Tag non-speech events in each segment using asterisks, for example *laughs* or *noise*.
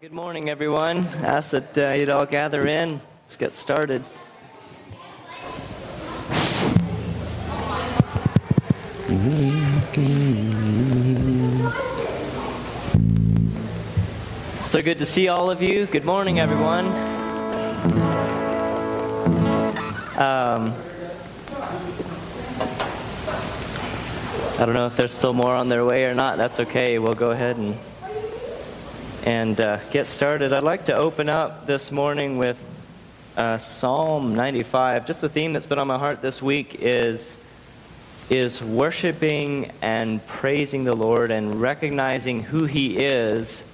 Good morning, everyone. Ask that uh, you'd all gather in. Let's get started. So good to see all of you. Good morning, everyone. Um, I don't know if there's still more on their way or not. That's okay. We'll go ahead and and uh, get started. I'd like to open up this morning with uh, Psalm 95. Just the theme that's been on my heart this week is is worshiping and praising the Lord and recognizing who He is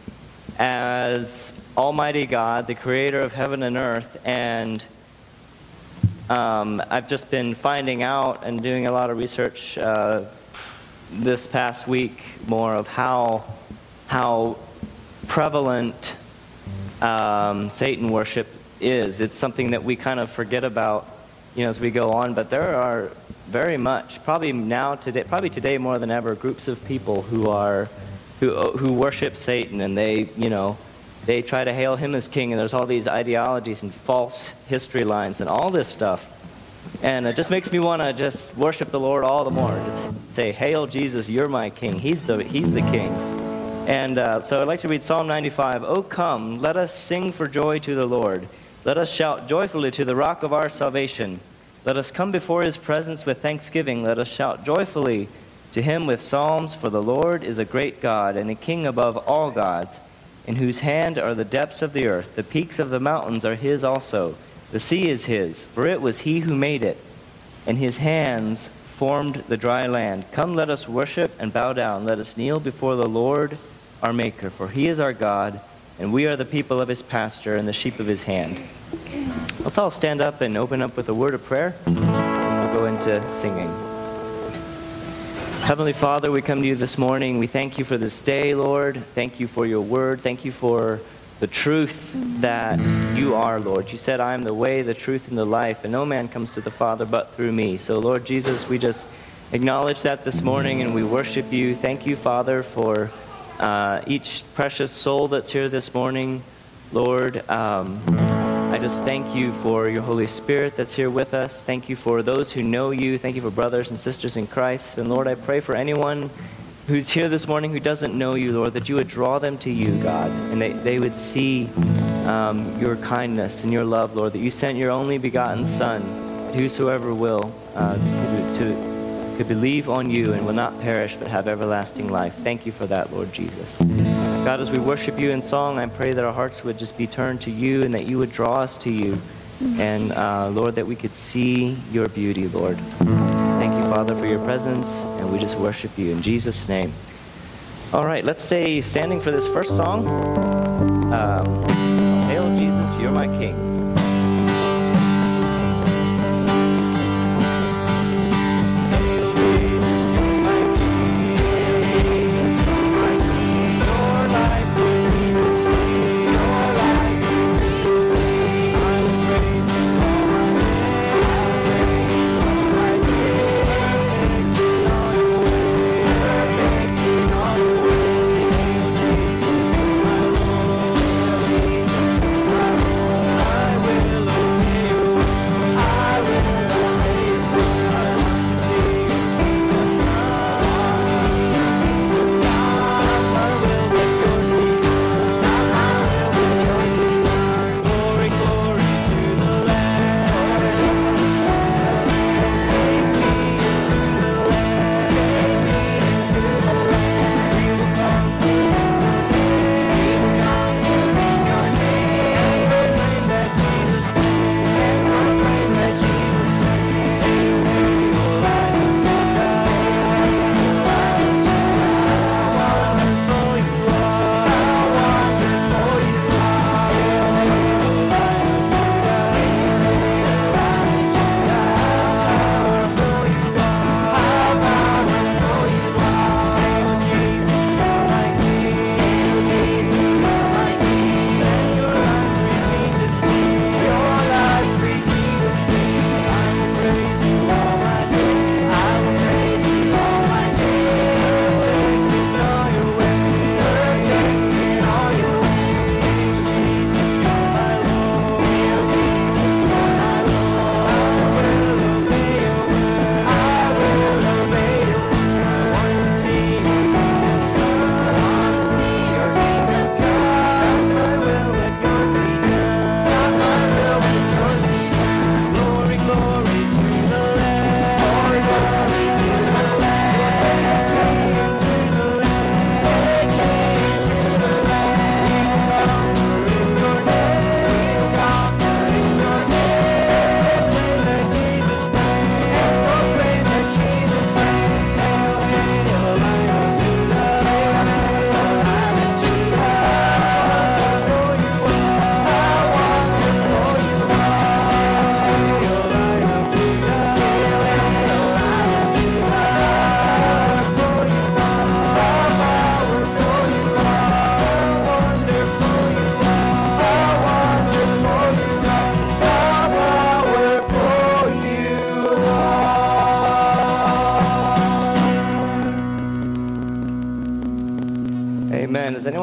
as Almighty God, the Creator of heaven and earth, and um, I've just been finding out and doing a lot of research uh, this past week more of how how prevalent um, Satan worship is. It's something that we kind of forget about, you know, as we go on. But there are very much, probably now today, probably today more than ever, groups of people who are who who worship Satan, and they, you know, they try to hail him as king. And there's all these ideologies and false history lines and all this stuff. And it just makes me want to just worship the Lord all the more. Just say, "Hail Jesus, you're my king. He's the He's the king." And uh, so I'd like to read Psalm 95. Oh, come, let us sing for joy to the Lord. Let us shout joyfully to the rock of our salvation. Let us come before his presence with thanksgiving. Let us shout joyfully to him with psalms, for the Lord is a great God and a king above all gods, in whose hand are the depths of the earth. The peaks of the mountains are his also. The sea is his, for it was he who made it, and his hands formed the dry land. Come, let us worship and bow down. Let us kneel before the Lord our Maker, for he is our God, and we are the people of his pasture and the sheep of his hand. Let's all stand up and open up with a word of prayer, and we'll go into singing. Heavenly Father, we come to you this morning. We thank you for this day, Lord. Thank you for your word. Thank you for the truth that you are, Lord. You said, I am the way, the truth, and the life, and no man comes to the Father but through me. So, Lord Jesus, we just acknowledge that this morning and we worship you. Thank you, Father, for uh, each precious soul that's here this morning, Lord. Um, I just thank you for your Holy Spirit that's here with us. Thank you for those who know you. Thank you for brothers and sisters in Christ. And Lord, I pray for anyone who's here this morning who doesn't know you, Lord, that you would draw them to you, God, and they, they would see um, your kindness and your love, Lord, that you sent your only begotten Son, whosoever will, uh, to, to could believe on you and will not perish but have everlasting life. Thank you for that, Lord Jesus. God, as we worship you in song, I pray that our hearts would just be turned to you and that you would draw us to you. And uh, Lord, that we could see your beauty, Lord. Thank you, Father, for your presence, and we just worship you in Jesus' name. All right, let's stay standing for this first song. Um, Hail Jesus, you're my King.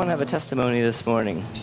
Anyone have a testimony this morning?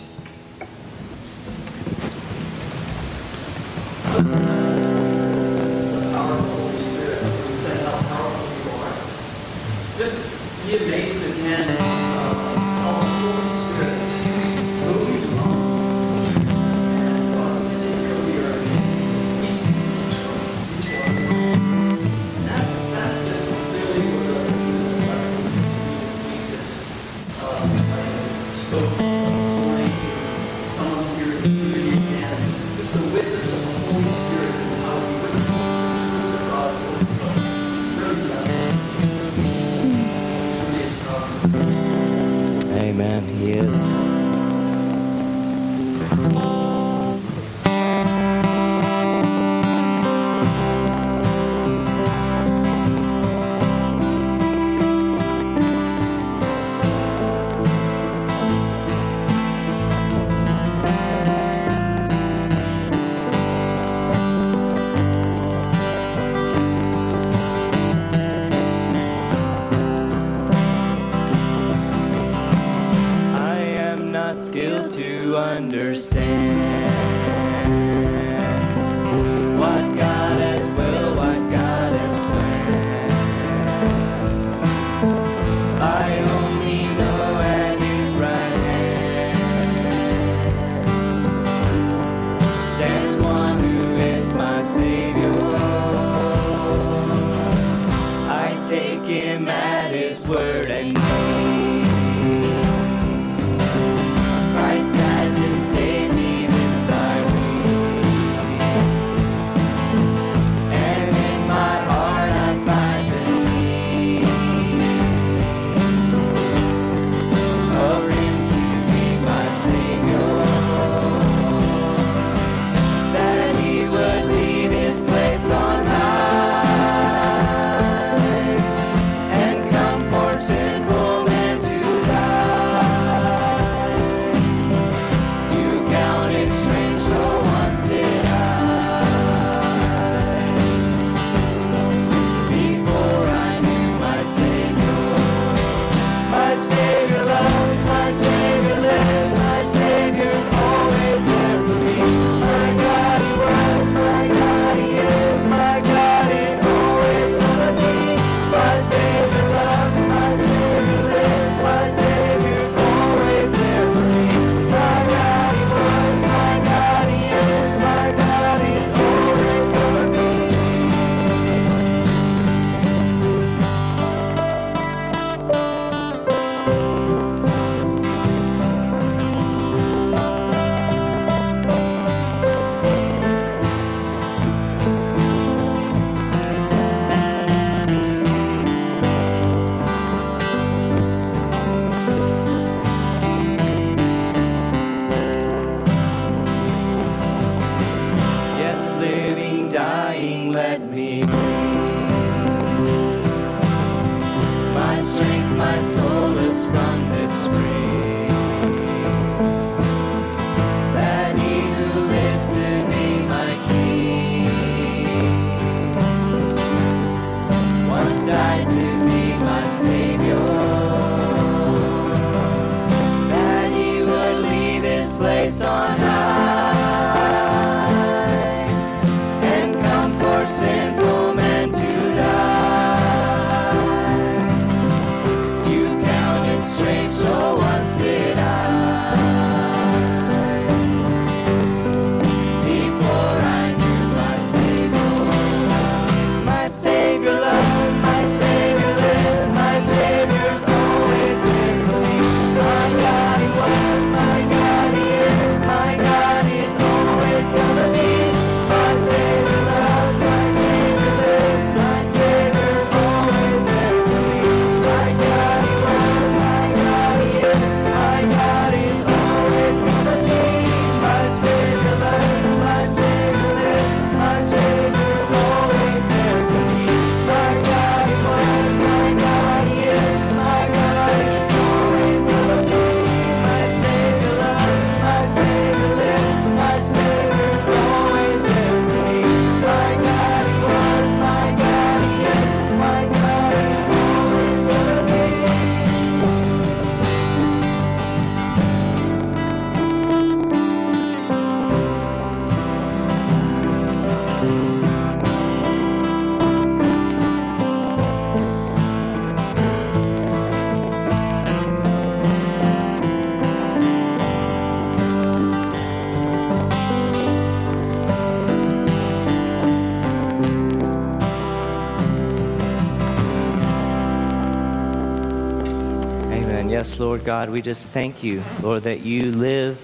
Lord God, we just thank you, Lord, that you live.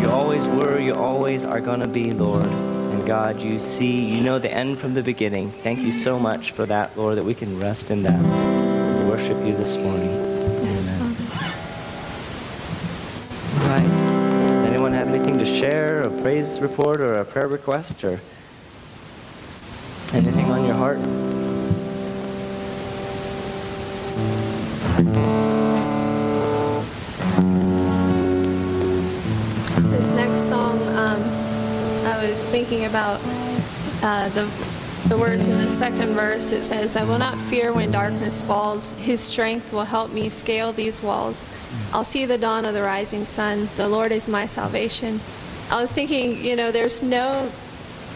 You always were, you always are going to be, Lord. And God, you see, you know the end from the beginning. Thank you so much for that, Lord, that we can rest in that. We worship you this morning. Yes, Amen. Father. Right. Anyone have anything to share, a praise report or a prayer request or anything on your heart? Thinking about uh, the the words in the second verse. It says, "I will not fear when darkness falls. His strength will help me scale these walls. I'll see the dawn of the rising sun. The Lord is my salvation." I was thinking, you know, there's no,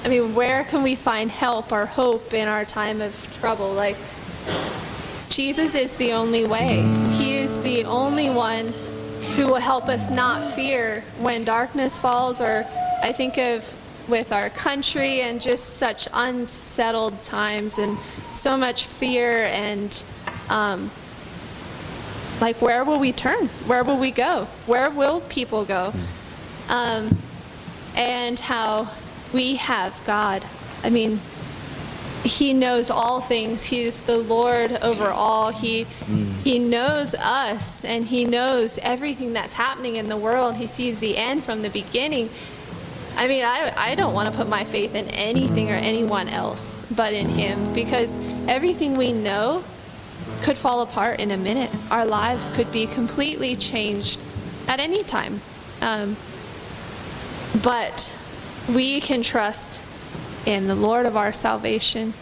I mean, where can we find help or hope in our time of trouble? Like, Jesus is the only way. He is the only one who will help us not fear when darkness falls or I think of with our country and just such unsettled times and so much fear and um, like where will we turn? Where will we go? Where will people go? Um, and how we have god. I mean he knows all things. He's the lord over all. He he knows us and he knows everything that's happening in the world. He sees the end from the beginning i mean i, I don't want to put my faith in anything or anyone else but in him because everything we know could fall apart in a minute our lives could be completely changed at any time um, but we can trust in the Lord of our salvation.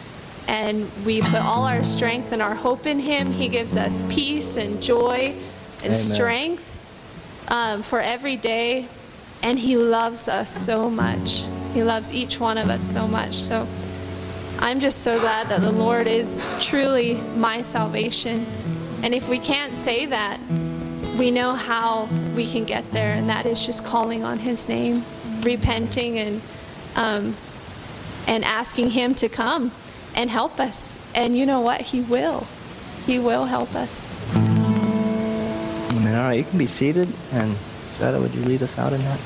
And we put all our strength and our hope in Him. He gives us peace and joy and Amen. strength um, for every day. And He loves us so much. He loves each one of us so much. So I'm just so glad that the Lord is truly my salvation. And if we can't say that, we know how we can get there, and that is just calling on His name, repenting, and um, and asking Him to come and help us. And you know what? He will. He will help us. Amen. All right, you can be seated. And Sveta, would you lead us out in that?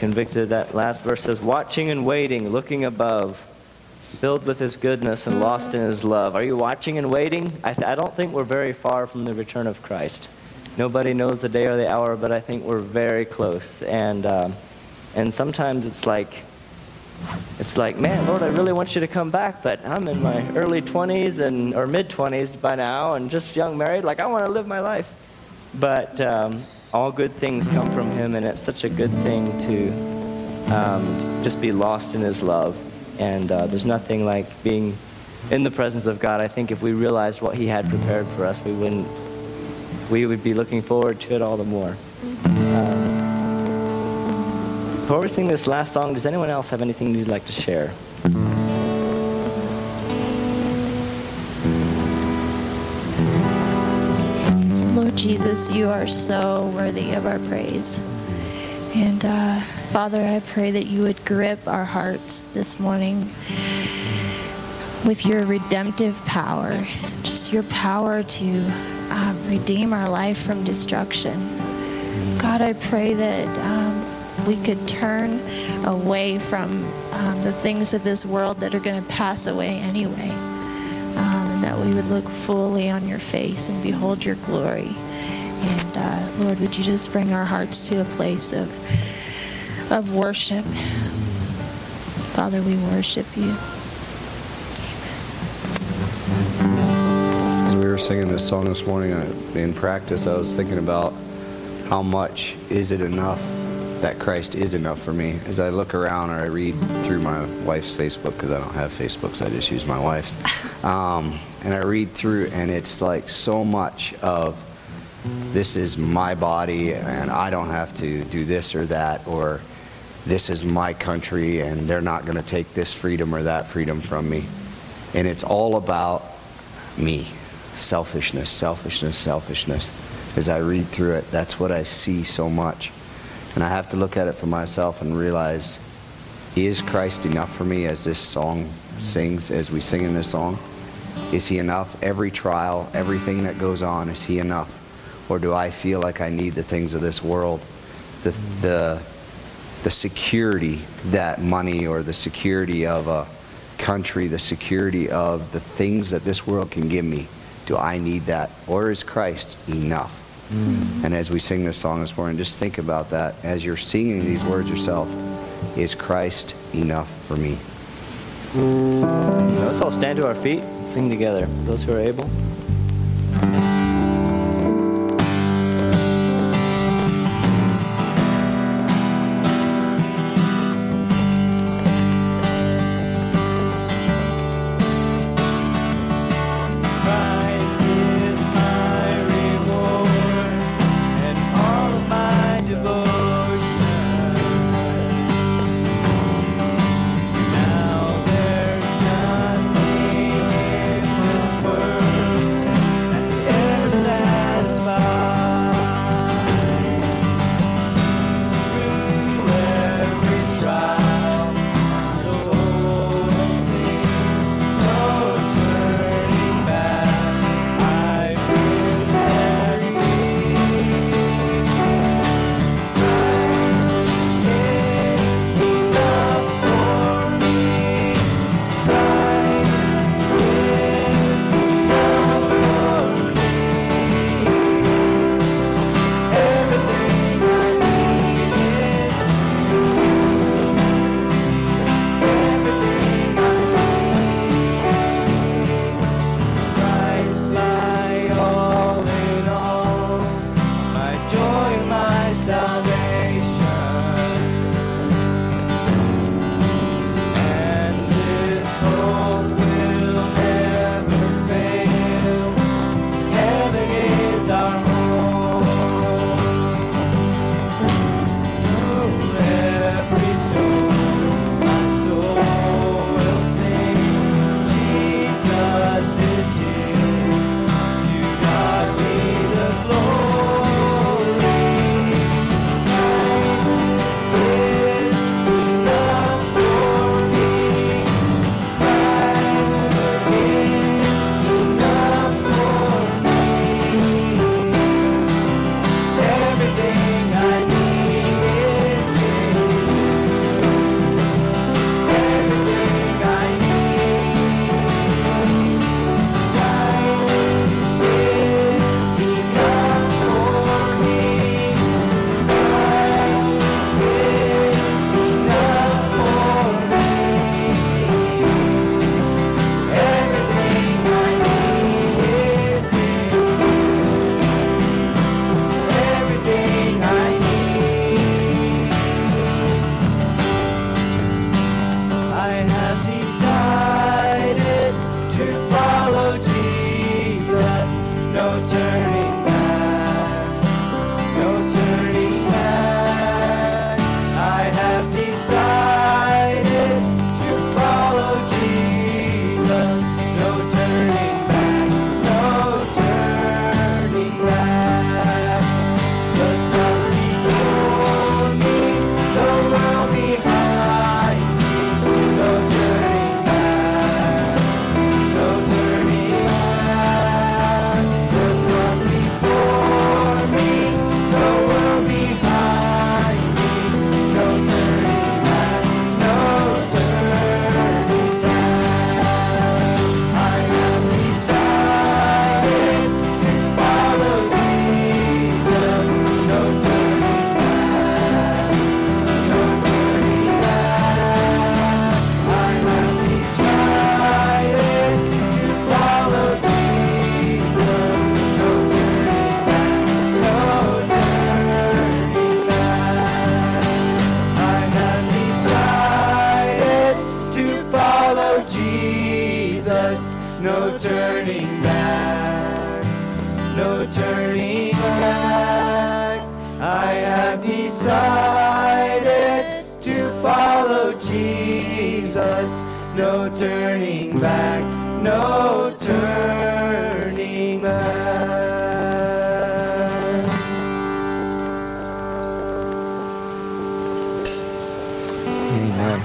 Convicted that last verse says, watching and waiting, looking above, filled with his goodness and lost in his love. Are you watching and waiting? I, th- I don't think we're very far from the return of Christ. Nobody knows the day or the hour, but I think we're very close. And um, and sometimes it's like it's like, man, Lord, I really want you to come back, but I'm in my early 20s and or mid 20s by now, and just young married. Like I want to live my life, but um, all good things come from Him, and it's such a good thing to um, just be lost in His love. And uh, there's nothing like being in the presence of God. I think if we realized what He had prepared for us, we wouldn't. We would be looking forward to it all the more. Um, before we sing this last song, does anyone else have anything you'd like to share? Jesus, you are so worthy of our praise. And uh, Father, I pray that you would grip our hearts this morning with your redemptive power, just your power to um, redeem our life from destruction. God, I pray that um, we could turn away from um, the things of this world that are going to pass away anyway um, and that we would look fully on your face and behold your glory. Lord, would you just bring our hearts to a place of of worship? Father, we worship you. Amen. As we were singing this song this morning in practice, I was thinking about how much is it enough that Christ is enough for me. As I look around or I read through my wife's Facebook, because I don't have Facebook, so I just use my wife's, *laughs* um, and I read through, and it's like so much of this is my body, and I don't have to do this or that, or this is my country, and they're not going to take this freedom or that freedom from me. And it's all about me. Selfishness, selfishness, selfishness. As I read through it, that's what I see so much. And I have to look at it for myself and realize is Christ enough for me as this song sings, as we sing in this song? Is he enough? Every trial, everything that goes on, is he enough? Or do I feel like I need the things of this world? The, the, the security that money or the security of a country, the security of the things that this world can give me. Do I need that? Or is Christ enough? Mm. And as we sing this song this morning, just think about that. As you're singing these words yourself, is Christ enough for me? Let's all stand to our feet and sing together, those who are able. No turning back, no turning back. I have decided to follow Jesus, no turning back, no turning back. Amen.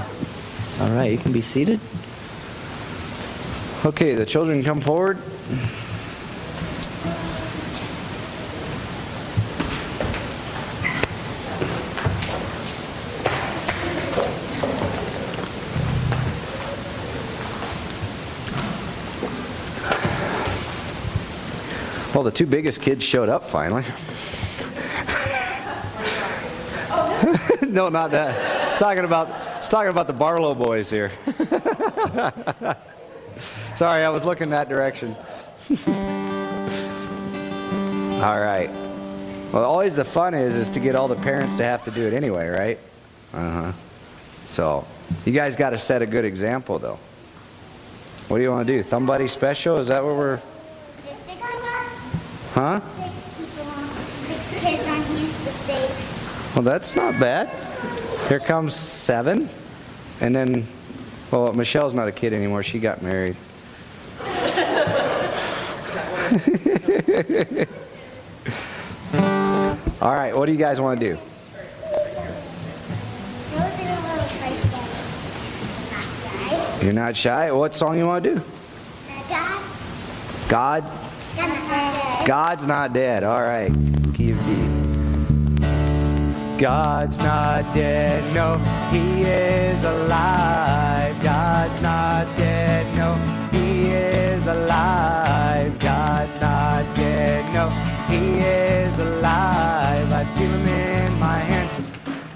All right, you can be seated. Okay, the children come forward. Well, the two biggest kids showed up finally. *laughs* no, not that. It's talking about it's talking about the Barlow boys here. *laughs* Sorry, I was looking that direction. *laughs* all right. Well, always the fun is is to get all the parents to have to do it anyway, right? Uh huh. So, you guys got to set a good example, though. What do you want to do? Somebody special? Is that what we're? Huh? Well, that's not bad. Here comes seven, and then, well, Michelle's not a kid anymore. She got married. All right, what do you guys want to do? You're not shy. What song you want to do? God. God's not dead. All right. Key of D. God's not dead. No, He is alive. God's not dead. No, is alive. God's not dead. No, He is alive. I feel Him in my hand.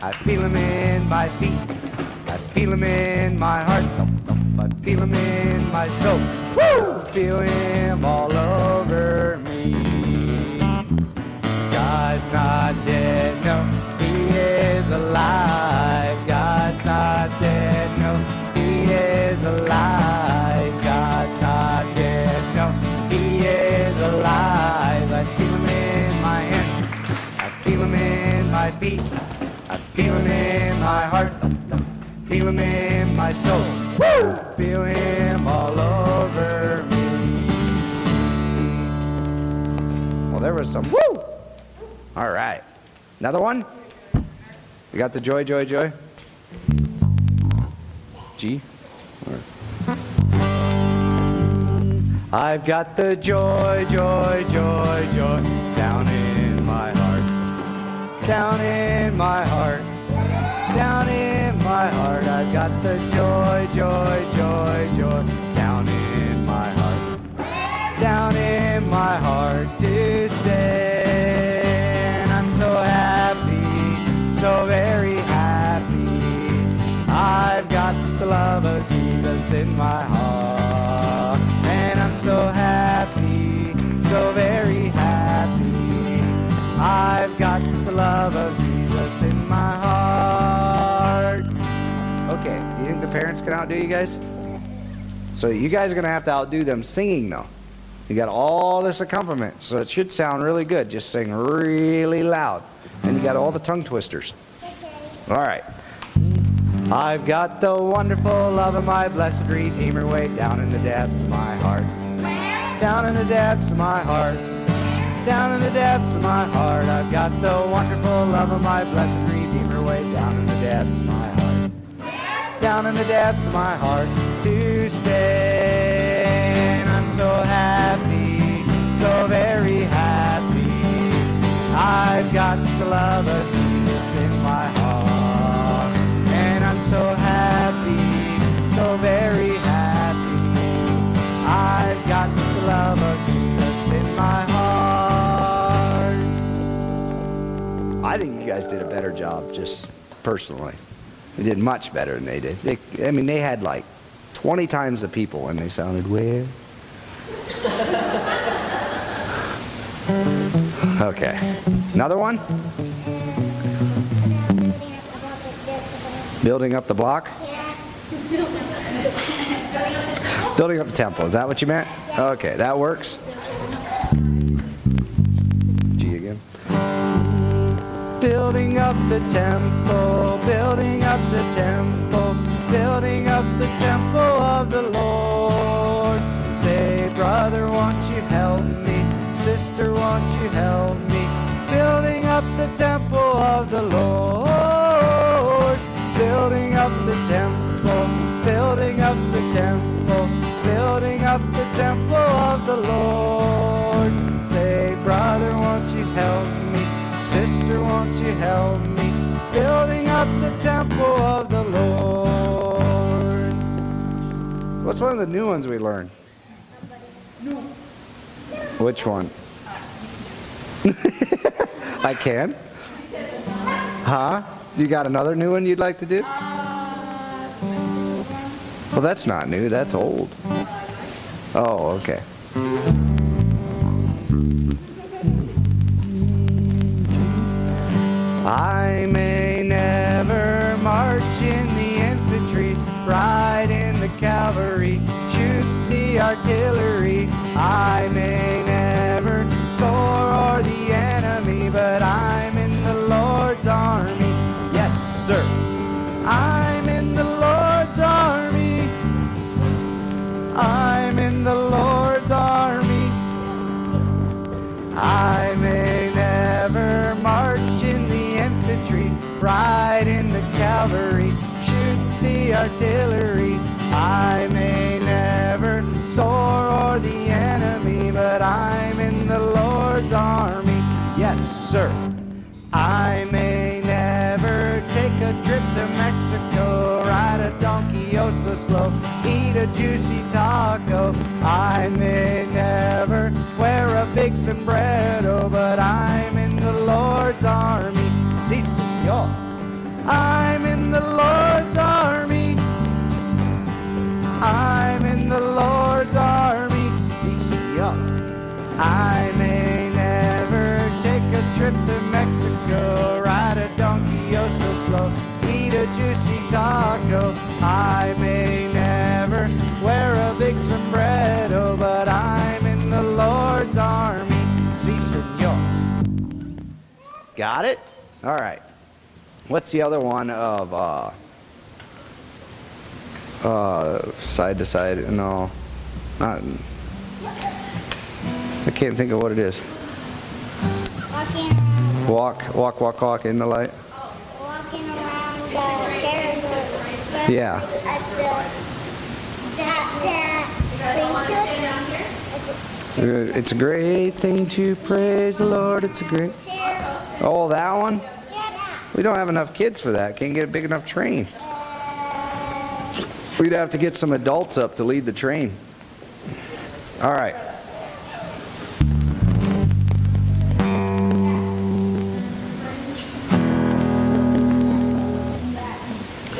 I feel Him in my feet. I feel Him in my heart. I feel Him in my soul. Woo! Feel Him all over me. God's not dead, no, He is alive. God's not feet, I feel Him in my heart, feel Him in my soul. Woo! Feel Him all over me. Well, there was some woo. All right. Another one? We got the joy, joy, joy. G. Right. I've got the joy, joy, joy, joy down in my heart. Down in my heart. Down in my heart. I've got the joy, joy, joy, joy down in my heart. Down in my heart to stay. And I'm so happy, so very happy. I've got the love of Jesus in my heart. And I'm so happy, so very happy. I've got love of Jesus in my heart. Okay, you think the parents can outdo you guys? So you guys are going to have to outdo them singing, though. You got all this accompaniment, so it should sound really good. Just sing really loud. And you got all the tongue twisters. All right. I've got the wonderful love of my blessed Redeemer way down in the depths of my heart. Down in the depths of my heart. Down in the depths of my heart. I've got the wonderful love of my blessed Redeemer way down in the depths of my heart. Down in the depths of my heart to stay. And I'm so happy, so very happy. I've got the love of Jesus in my heart. And I'm so happy, so very happy. I've got the love of I think you guys did a better job, just personally. You did much better than they did. They, I mean, they had like 20 times the people, and they sounded weird. Okay. Another one? Building up the block? Building up the temple. Is that what you meant? Okay, that works. Building up the temple, building up the temple, building up the temple of the Lord. Say, brother, won't you help me? Sister, won't you help me? Building up the temple of the Lord. Building up the temple, building up the temple, building up the temple of the Lord. Say, brother, won't you help me? Sister, won't you help me? Building up the temple of the Lord. What's one of the new ones we learned? Which one? *laughs* I can? Huh? You got another new one you'd like to do? Well, that's not new. That's old. Oh, okay. I may never march in the infantry, ride in the cavalry, shoot the artillery. Artillery. I may never soar o'er the enemy, but I'm in the Lord's army. Yes, sir. I may never take a trip to Mexico, ride a donkey oh so slow, eat a juicy taco. I may never wear a big sombrero, but I'm in the Lord's army. Si, senor. I'm in the Lord's army. I'm in the Lord's army. Senor. I may never take a trip to Mexico, ride a donkey oh so slow, eat a juicy taco. I may never wear a big sombrero, but I'm in the Lord's army. Si, senor. Got it? All right. What's the other one of uh uh side to side? No, not. I can't think of what it is. Walk, walk, walk, walk in the light. the. Yeah. The, that, that It's a great thing to praise the Lord. It's a great. Oh, that one? We don't have enough kids for that. Can't get a big enough train. We'd have to get some adults up to lead the train. All right.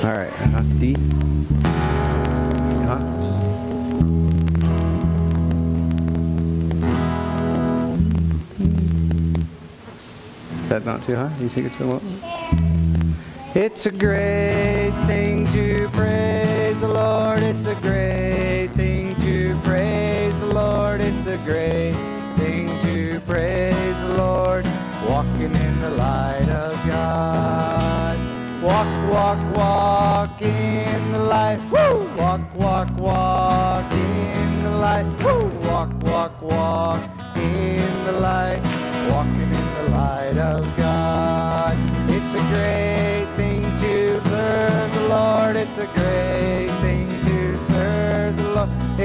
All right. Uh, D. Huh? That not too high? You think it's too low? It's a great thing to praise the Lord. It's a great thing to praise the Lord. It's a great thing to praise the Lord. Walking in the light of God. Walk, walk, walk in the light. Woo! Walk, walk, walk in the light. Woo! Walk, walk, walk in the light.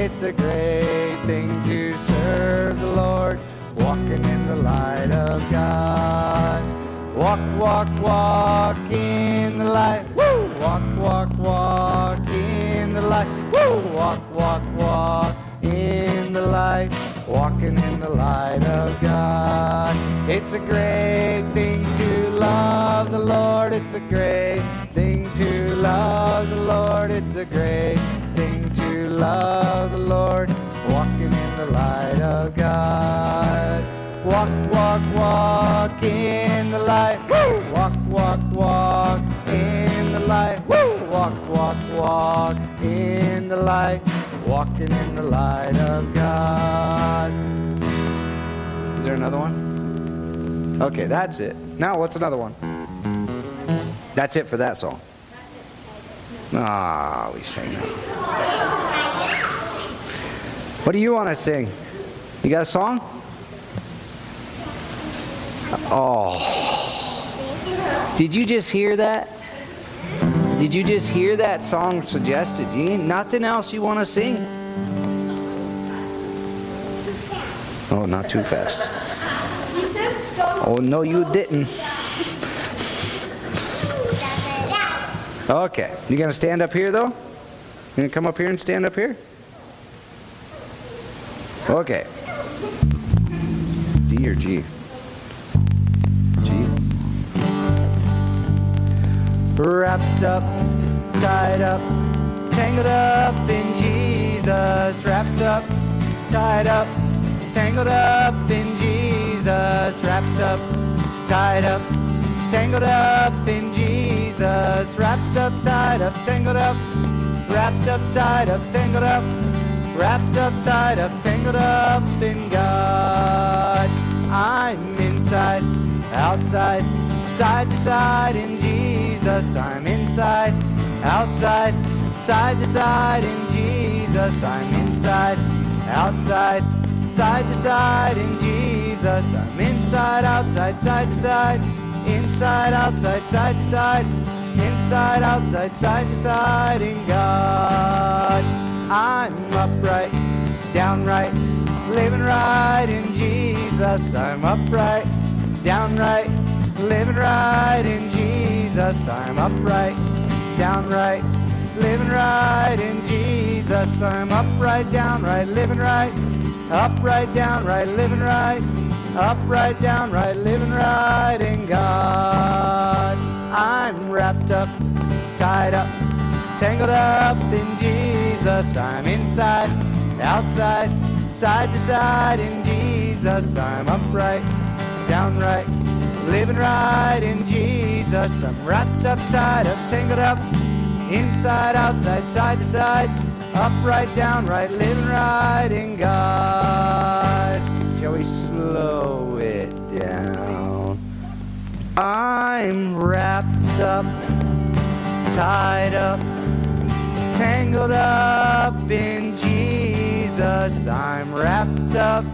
It's a great thing to serve the Lord. Walking in the light of God. Walk, walk, walk in the light. Woo! Walk, walk, walk in the light. Woo! Walk, walk, walk in the light. Walking in the light of God. It's a great thing to love the Lord. It's a great thing to love the Lord. It's a great thing to love the Lord. Walking in the light of God. Walk, walk, walk in the light. Woo! Walk, walk, walk in the light. Woo! Walk, walk, walk in the light. walking in the light of God. Is there another one? Okay, that's it. Now, what's another one? That's it for that song. Ah, we sang that. What do you want to sing? You got a song? Oh. Did you just hear that? Did you just hear that song suggested? You ain't nothing else you want to sing? Oh, not too fast. Oh, no, you didn't. Okay. You going to stand up here, though? You going to come up here and stand up here? Okay. D or G? G. Wrapped up, tied up, tangled up in Jesus. Wrapped up, tied up, tangled up in Jesus. Wrapped up, tied up, tangled up in Jesus. Wrapped up, tied up, tangled up, wrapped up, tied up, tangled up, wrapped up, tied up, tangled up in God. I'm inside, outside, side to side in Jesus. I'm inside, outside, side to side in Jesus. I'm inside, outside, side to side in Jesus. I'm inside, outside, side to side, inside, outside, side to side, inside, outside, side to side in God. I'm upright, downright, living right in Jesus. I'm upright, downright, living right in Jesus. I'm upright, downright, living right in Jesus. I'm upright, downright, living right, upright, downright, living right, upright, downright, living tangled up in Jesus. I'm inside, outside, side to side in Jesus. I'm upright, downright, living right in Jesus. I'm wrapped up, tied up, tangled up, inside, outside, side to side, upright, downright, living right in God. Shall we slow it down? I'm wrapped up, tied up, tangled up in Jesus. I'm wrapped up,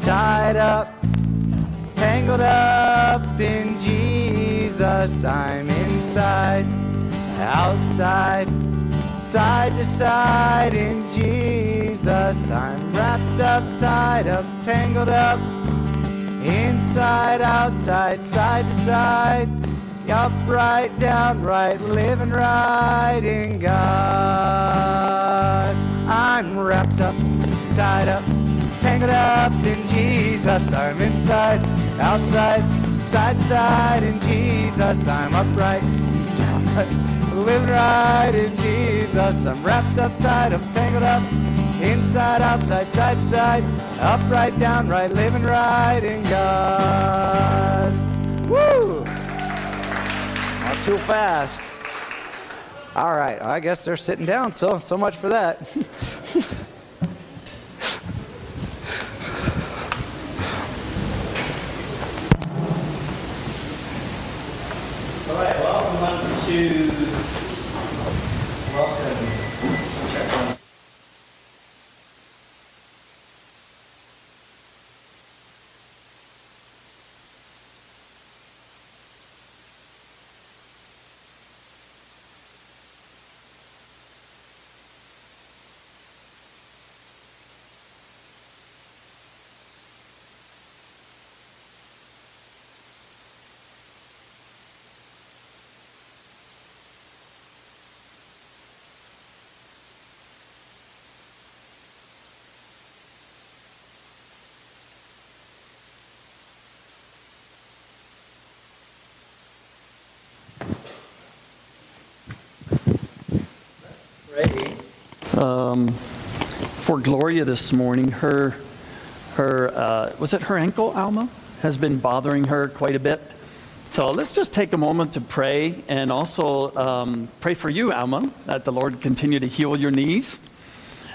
tied up, tangled up in Jesus. I'm inside, outside, side to side in Jesus. I'm wrapped up, tied up, tangled up, inside, outside, side to side. Upright, downright, living right in God. I'm wrapped up, tied up, tangled up in Jesus. I'm inside, outside, side to side in Jesus. I'm upright, downright, *laughs* living right in Jesus. I'm wrapped up, tied up, tangled up, inside, outside, side to side, upright, downright, living right in God. Woo! Too fast. All right, I guess they're sitting down. So so much for that. *laughs* All right, welcome to welcome. Ready? Um, for Gloria this morning. Her, her, uh, was it her ankle, Alma, has been bothering her quite a bit. So let's just take a moment to pray and also um, pray for you, Alma, that the Lord continue to heal your knees.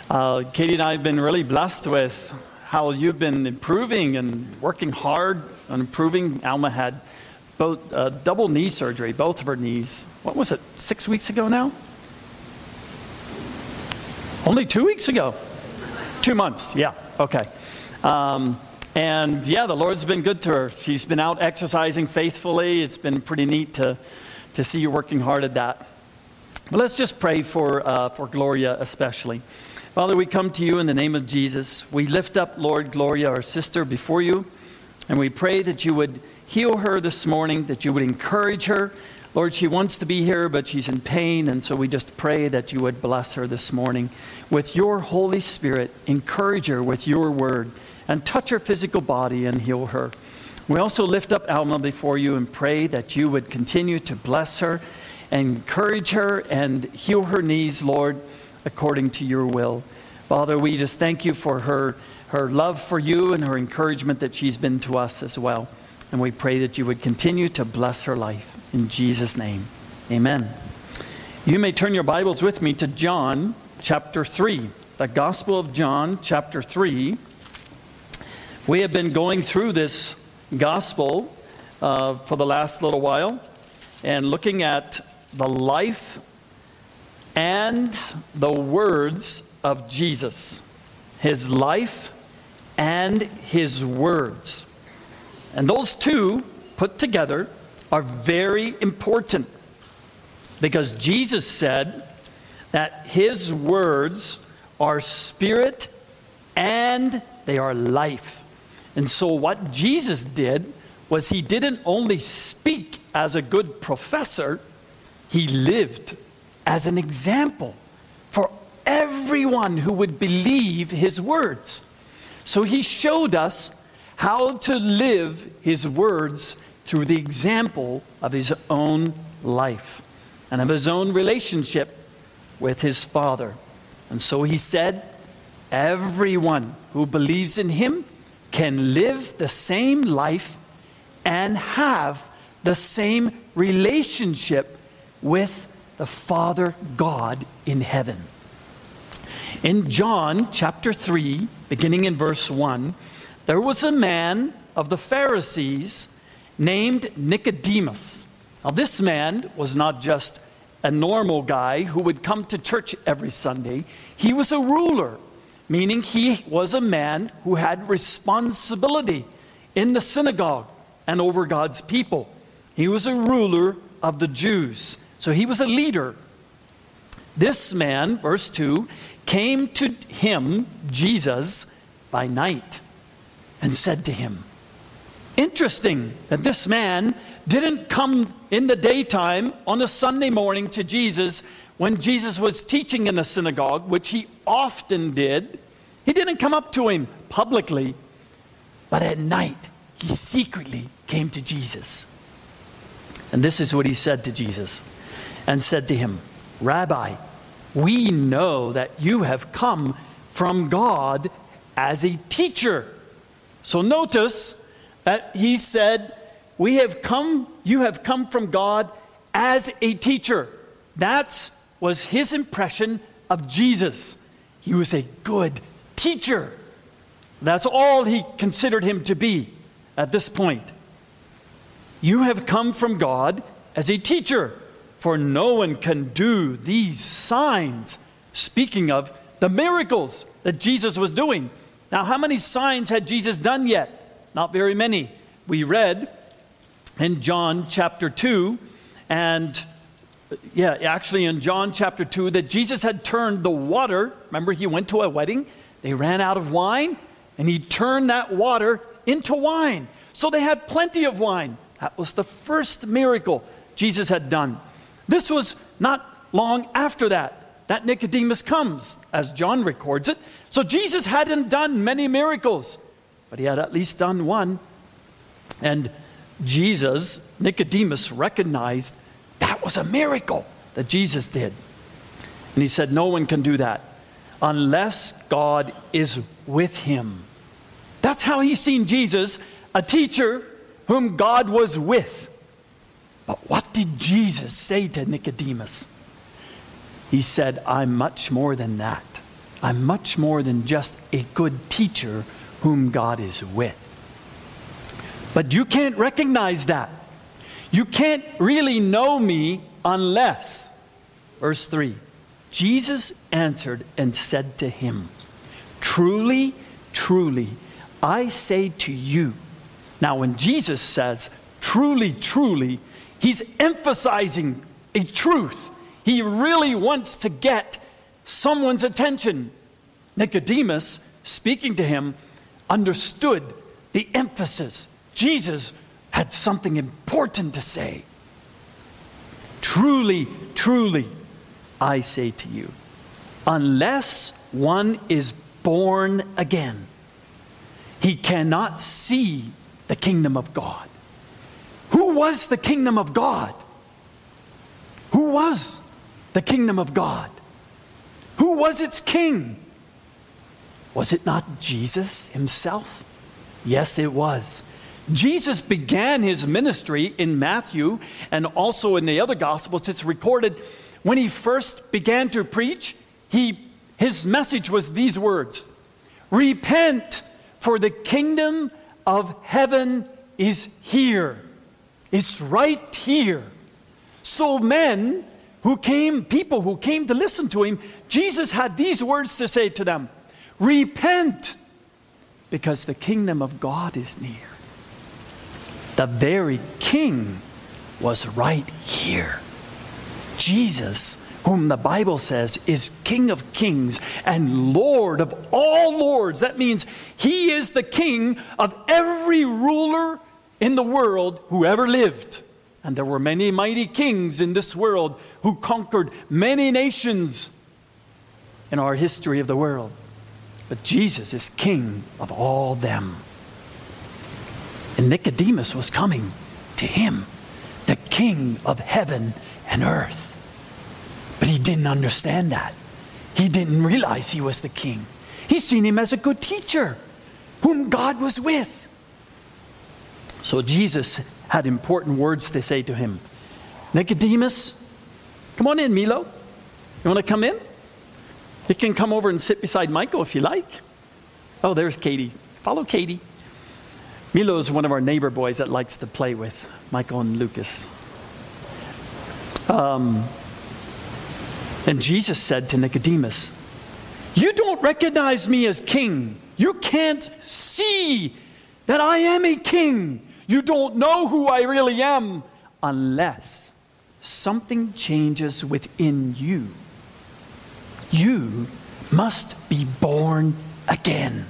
Uh, Katie and I have been really blessed with how you've been improving and working hard on improving. Alma had both uh, double knee surgery, both of her knees. What was it? Six weeks ago now? Only two weeks ago. Two months. Yeah. Okay. Um, and yeah, the Lord's been good to her. She's been out exercising faithfully. It's been pretty neat to to see you working hard at that. But let's just pray for uh, for Gloria especially. Father, we come to you in the name of Jesus. We lift up, Lord Gloria, our sister, before you, and we pray that you would heal her this morning, that you would encourage her. Lord, she wants to be here, but she's in pain, and so we just pray that you would bless her this morning with your Holy Spirit. Encourage her with your word, and touch her physical body and heal her. We also lift up Alma before you and pray that you would continue to bless her, encourage her, and heal her knees, Lord, according to your will. Father, we just thank you for her, her love for you and her encouragement that she's been to us as well. And we pray that you would continue to bless her life. In Jesus' name, amen. You may turn your Bibles with me to John chapter 3, the Gospel of John chapter 3. We have been going through this Gospel uh, for the last little while and looking at the life and the words of Jesus. His life and his words. And those two put together are very important because Jesus said that his words are spirit and they are life. And so, what Jesus did was he didn't only speak as a good professor, he lived as an example for everyone who would believe his words. So, he showed us how to live his words through the example of his own life and of his own relationship with his Father. And so he said, Everyone who believes in him can live the same life and have the same relationship with the Father God in heaven. In John chapter 3, beginning in verse 1, there was a man of the Pharisees named Nicodemus. Now, this man was not just a normal guy who would come to church every Sunday, he was a ruler, meaning he was a man who had responsibility in the synagogue and over God's people. He was a ruler of the Jews, so he was a leader. This man, verse 2, came to him, Jesus, by night and said to him, Interesting that this man didn't come in the daytime on a Sunday morning to Jesus when Jesus was teaching in the synagogue, which he often did. He didn't come up to him publicly, but at night he secretly came to Jesus. And this is what he said to Jesus and said to him, Rabbi, we know that you have come from God as a teacher. So notice that he said, "We have come, you have come from God as a teacher." That was his impression of Jesus. He was a good teacher. That's all he considered him to be at this point. You have come from God as a teacher, for no one can do these signs. Speaking of the miracles that Jesus was doing. Now, how many signs had Jesus done yet? Not very many. We read in John chapter 2, and yeah, actually in John chapter 2, that Jesus had turned the water. Remember, he went to a wedding, they ran out of wine, and he turned that water into wine. So they had plenty of wine. That was the first miracle Jesus had done. This was not long after that that Nicodemus comes, as John records it. So Jesus hadn't done many miracles, but he had at least done one. And Jesus, Nicodemus, recognized that was a miracle that Jesus did. And he said, No one can do that unless God is with him. That's how he's seen Jesus, a teacher whom God was with. But what did Jesus say to Nicodemus? He said, I'm much more than that. I'm much more than just a good teacher whom God is with. But you can't recognize that. You can't really know me unless. Verse 3 Jesus answered and said to him, Truly, truly, I say to you. Now, when Jesus says, truly, truly, he's emphasizing a truth. He really wants to get someone's attention. Nicodemus, speaking to him, understood the emphasis. Jesus had something important to say. Truly, truly, I say to you, unless one is born again, he cannot see the kingdom of God. Who was the kingdom of God? Who was the kingdom of God? Who was its king? Was it not Jesus himself? Yes, it was. Jesus began his ministry in Matthew and also in the other Gospels. It's recorded when he first began to preach, he, his message was these words Repent, for the kingdom of heaven is here. It's right here. So, men who came, people who came to listen to him, Jesus had these words to say to them Repent, because the kingdom of God is near. The very king was right here. Jesus, whom the Bible says is King of kings and Lord of all lords. That means he is the king of every ruler in the world who ever lived. And there were many mighty kings in this world who conquered many nations in our history of the world. But Jesus is king of all them. And Nicodemus was coming to him, the king of heaven and earth. But he didn't understand that. He didn't realize he was the king. He seen him as a good teacher whom God was with. So Jesus had important words to say to him. Nicodemus, come on in, Milo. You want to come in? You can come over and sit beside Michael if you like. Oh, there's Katie. Follow Katie. Milo is one of our neighbor boys that likes to play with Michael and Lucas. Um, and Jesus said to Nicodemus, You don't recognize me as king. You can't see that I am a king. You don't know who I really am unless something changes within you. You must be born again.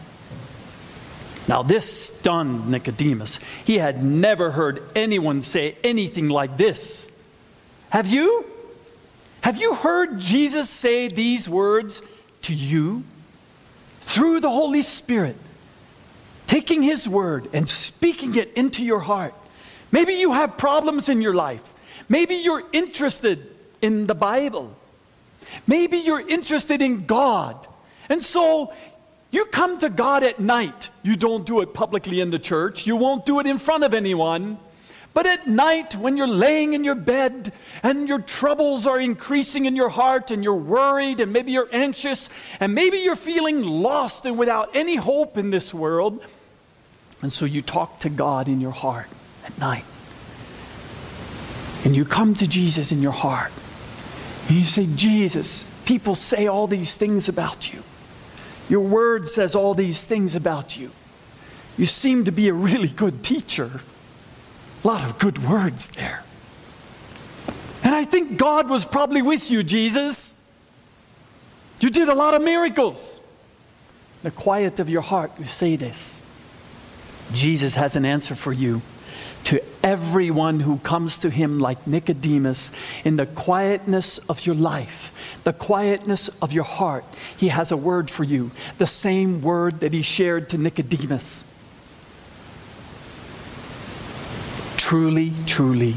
Now, this stunned Nicodemus. He had never heard anyone say anything like this. Have you? Have you heard Jesus say these words to you? Through the Holy Spirit, taking His word and speaking it into your heart. Maybe you have problems in your life. Maybe you're interested in the Bible. Maybe you're interested in God. And so you come to God at night. You don't do it publicly in the church. You won't do it in front of anyone. But at night, when you're laying in your bed and your troubles are increasing in your heart and you're worried and maybe you're anxious and maybe you're feeling lost and without any hope in this world, and so you talk to God in your heart at night. And you come to Jesus in your heart. And you say, Jesus, people say all these things about you. Your word says all these things about you. You seem to be a really good teacher. A lot of good words there. And I think God was probably with you, Jesus. You did a lot of miracles. In the quiet of your heart, you say this. Jesus has an answer for you. To everyone who comes to him like Nicodemus in the quietness of your life, the quietness of your heart, he has a word for you. The same word that he shared to Nicodemus. Truly, truly,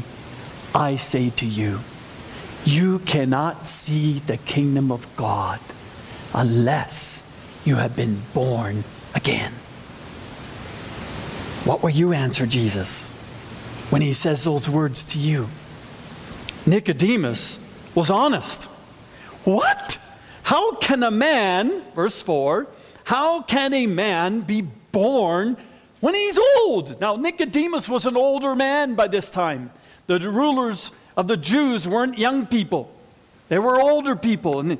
I say to you, you cannot see the kingdom of God unless you have been born again. What will you answer Jesus when he says those words to you? Nicodemus was honest. What? How can a man, verse 4, how can a man be born when he's old? Now, Nicodemus was an older man by this time. The rulers of the Jews weren't young people, they were older people. And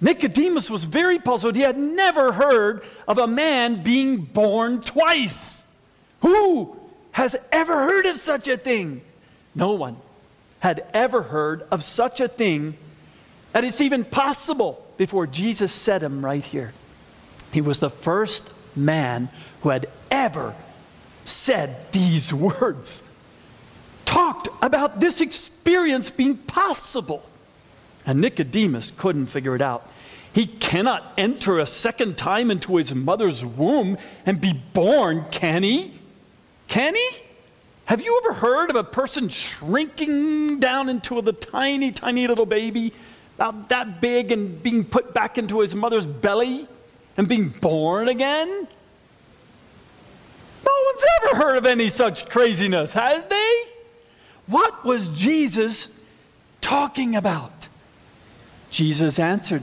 Nicodemus was very puzzled. He had never heard of a man being born twice. Who has ever heard of such a thing? No one had ever heard of such a thing that it's even possible before Jesus said him right here. He was the first man who had ever said these *laughs* words, talked about this experience being possible. And Nicodemus couldn't figure it out. He cannot enter a second time into his mother's womb and be born, can he? Can he? Have you ever heard of a person shrinking down into the tiny, tiny little baby, about that big, and being put back into his mother's belly and being born again? No one's ever heard of any such craziness, has they? What was Jesus talking about? Jesus answered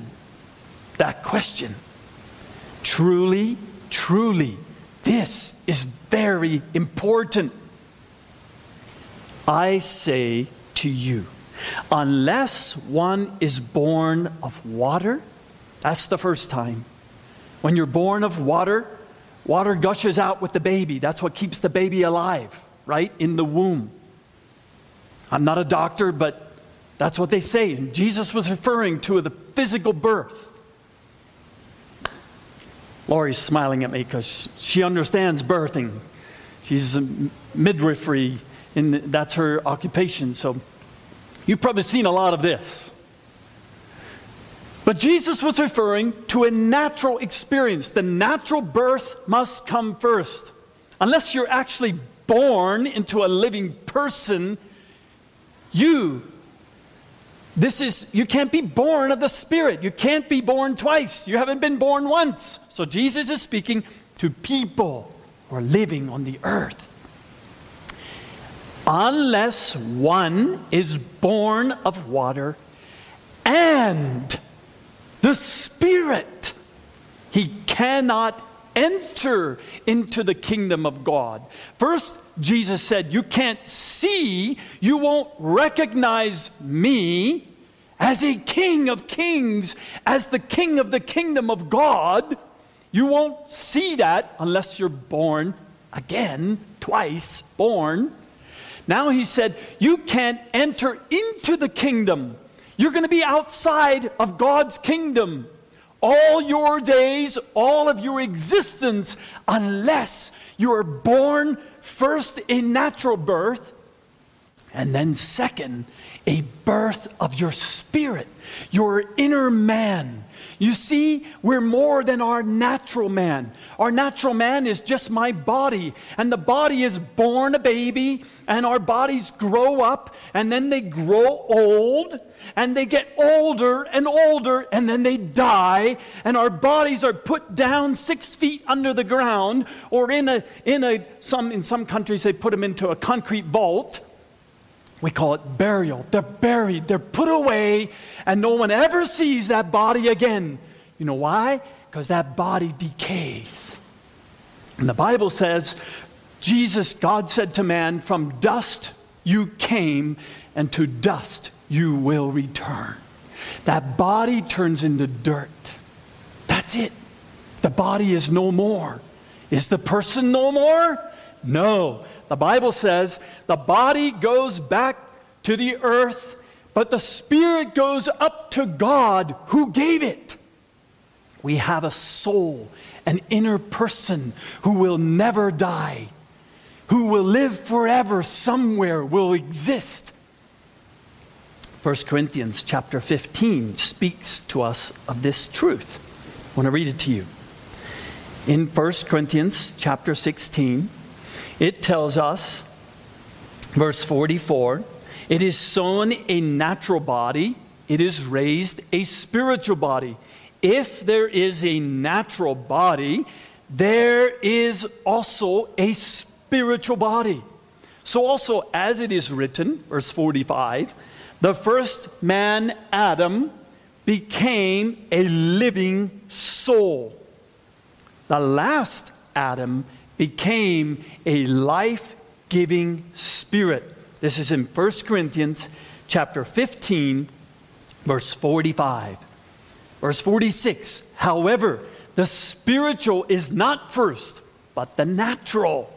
that question. Truly, truly, this is very important. I say to you, unless one is born of water, that's the first time. When you're born of water, water gushes out with the baby. That's what keeps the baby alive, right? In the womb. I'm not a doctor, but that's what they say. And Jesus was referring to the physical birth. Lori's smiling at me because she understands birthing. She's a midwifery and that's her occupation. So you've probably seen a lot of this. But Jesus was referring to a natural experience. The natural birth must come first. Unless you're actually born into a living person, you this is you can't be born of the spirit. You can't be born twice. You haven't been born once. So Jesus is speaking to people who are living on the earth unless one is born of water and the Spirit, he cannot enter into the kingdom of God. First, Jesus said, You can't see, you won't recognize me as a king of kings, as the king of the kingdom of God. You won't see that unless you're born again, twice born. Now he said, You can't enter into the kingdom. You're going to be outside of God's kingdom all your days, all of your existence, unless you are born first a natural birth, and then second, a birth of your spirit, your inner man. You see, we're more than our natural man. Our natural man is just my body. And the body is born a baby, and our bodies grow up, and then they grow old, and they get older and older, and then they die, and our bodies are put down six feet under the ground, or in a, in a, some, in some countries they put them into a concrete vault. We call it burial. They're buried, they're put away, and no one ever sees that body again. You know why? Because that body decays. And the Bible says, Jesus, God said to man, From dust you came, and to dust you will return. That body turns into dirt. That's it. The body is no more. Is the person no more? No. The Bible says the body goes back to the earth, but the spirit goes up to God who gave it. We have a soul, an inner person who will never die, who will live forever somewhere, will exist. 1 Corinthians chapter 15 speaks to us of this truth. I want to read it to you. In 1 Corinthians chapter 16, it tells us, verse 44, it is sown a natural body, it is raised a spiritual body. If there is a natural body, there is also a spiritual body. So, also, as it is written, verse 45, the first man, Adam, became a living soul. The last Adam became a life-giving spirit. This is in 1 Corinthians chapter 15 verse 45. Verse 46. However, the spiritual is not first, but the natural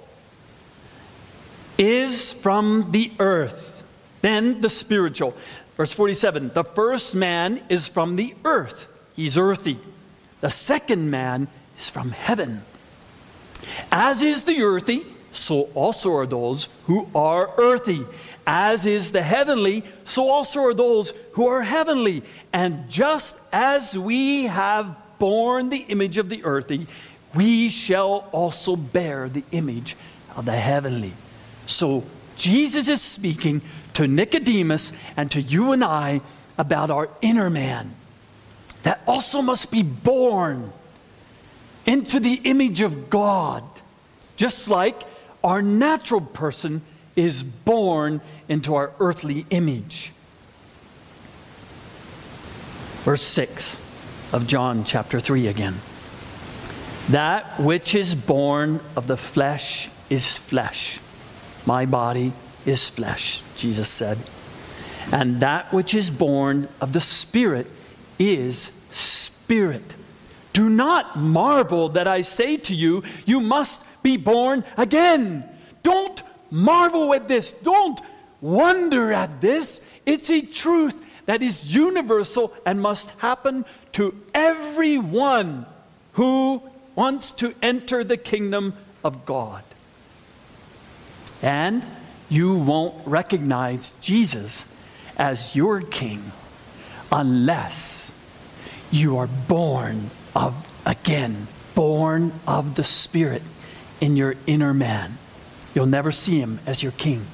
is from the earth, then the spiritual. Verse 47 The first man is from the earth, he's earthy. The second man is from heaven. As is the earthy, so also are those who are earthy. As is the heavenly, so also are those who are heavenly. And just as we have borne the image of the earthy, we shall also bear the image of the heavenly. So Jesus is speaking to Nicodemus and to you and I about our inner man that also must be born into the image of God, just like our natural person is born into our earthly image. Verse 6 of John chapter 3 again. That which is born of the flesh is flesh. My body is flesh, Jesus said. And that which is born of the Spirit is spirit. Do not marvel that I say to you, you must be born again. Don't marvel at this. Don't wonder at this. It's a truth that is universal and must happen to everyone who wants to enter the kingdom of God. And you won't recognize Jesus as your king unless you are born of again, born of the Spirit in your inner man. You'll never see him as your king.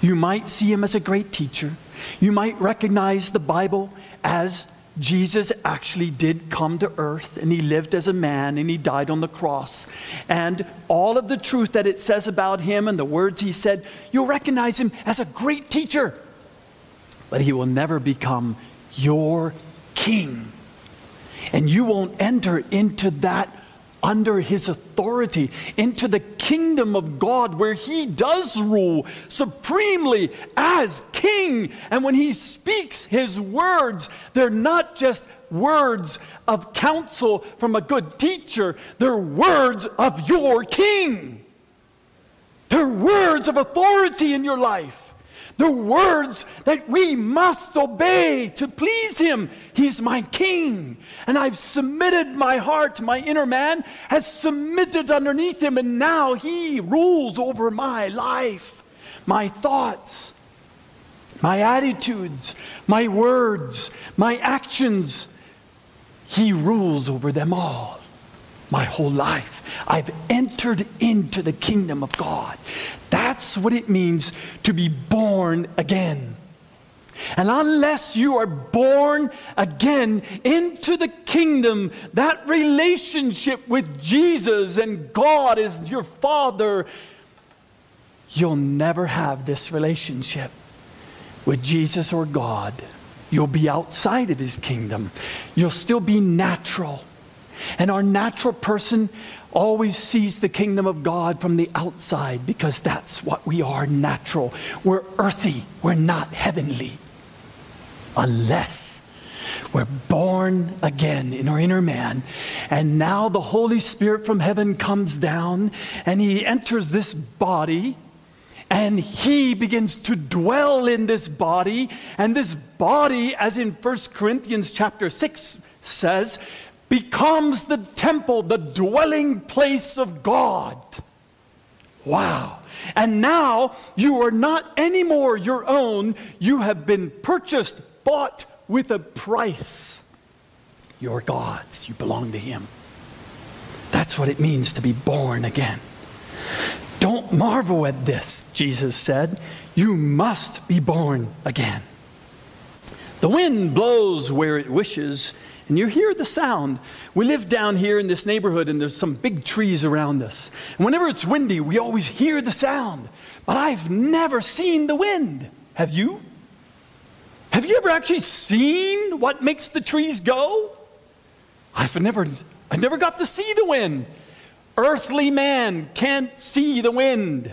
You might see him as a great teacher. You might recognize the Bible as Jesus actually did come to earth and he lived as a man and he died on the cross. And all of the truth that it says about him and the words he said, you'll recognize him as a great teacher. But he will never become your king. And you won't enter into that under his authority, into the kingdom of God where he does rule supremely as king. And when he speaks his words, they're not just words of counsel from a good teacher, they're words of your king. They're words of authority in your life the words that we must obey to please him. He's my king. And I've submitted my heart, my inner man has submitted underneath him, and now he rules over my life, my thoughts, my attitudes, my words, my actions. He rules over them all my whole life. I've entered into the kingdom of God. That's what it means to be born again. And unless you are born again into the kingdom, that relationship with Jesus and God as your Father, you'll never have this relationship with Jesus or God. You'll be outside of His kingdom. You'll still be natural. And our natural person always sees the kingdom of God from the outside because that's what we are natural. We're earthy, we're not heavenly. Unless we're born again in our inner man. And now the Holy Spirit from heaven comes down and he enters this body and he begins to dwell in this body and this body as in 1 Corinthians chapter 6 says becomes the temple, the dwelling place of God. Wow. And now you are not anymore your own. You have been purchased, bought with a price. You're God's. You belong to Him. That's what it means to be born again. Don't marvel at this, Jesus said. You must be born again. The wind blows where it wishes, and you hear the sound. We live down here in this neighborhood, and there's some big trees around us. And whenever it's windy, we always hear the sound. But I've never seen the wind. Have you? Have you ever actually seen what makes the trees go? I've never, I never got to see the wind. Earthly man can't see the wind.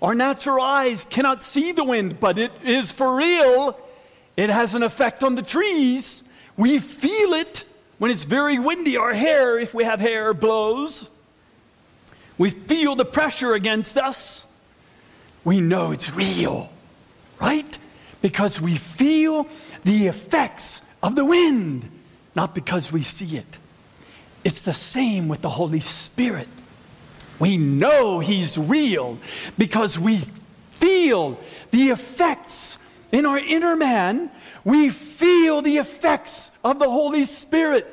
Our natural eyes cannot see the wind, but it is for real. It has an effect on the trees. We feel it when it's very windy. Our hair, if we have hair, blows. We feel the pressure against us. We know it's real, right? Because we feel the effects of the wind, not because we see it. It's the same with the Holy Spirit. We know He's real because we feel the effects in our inner man. We feel the effects of the Holy Spirit.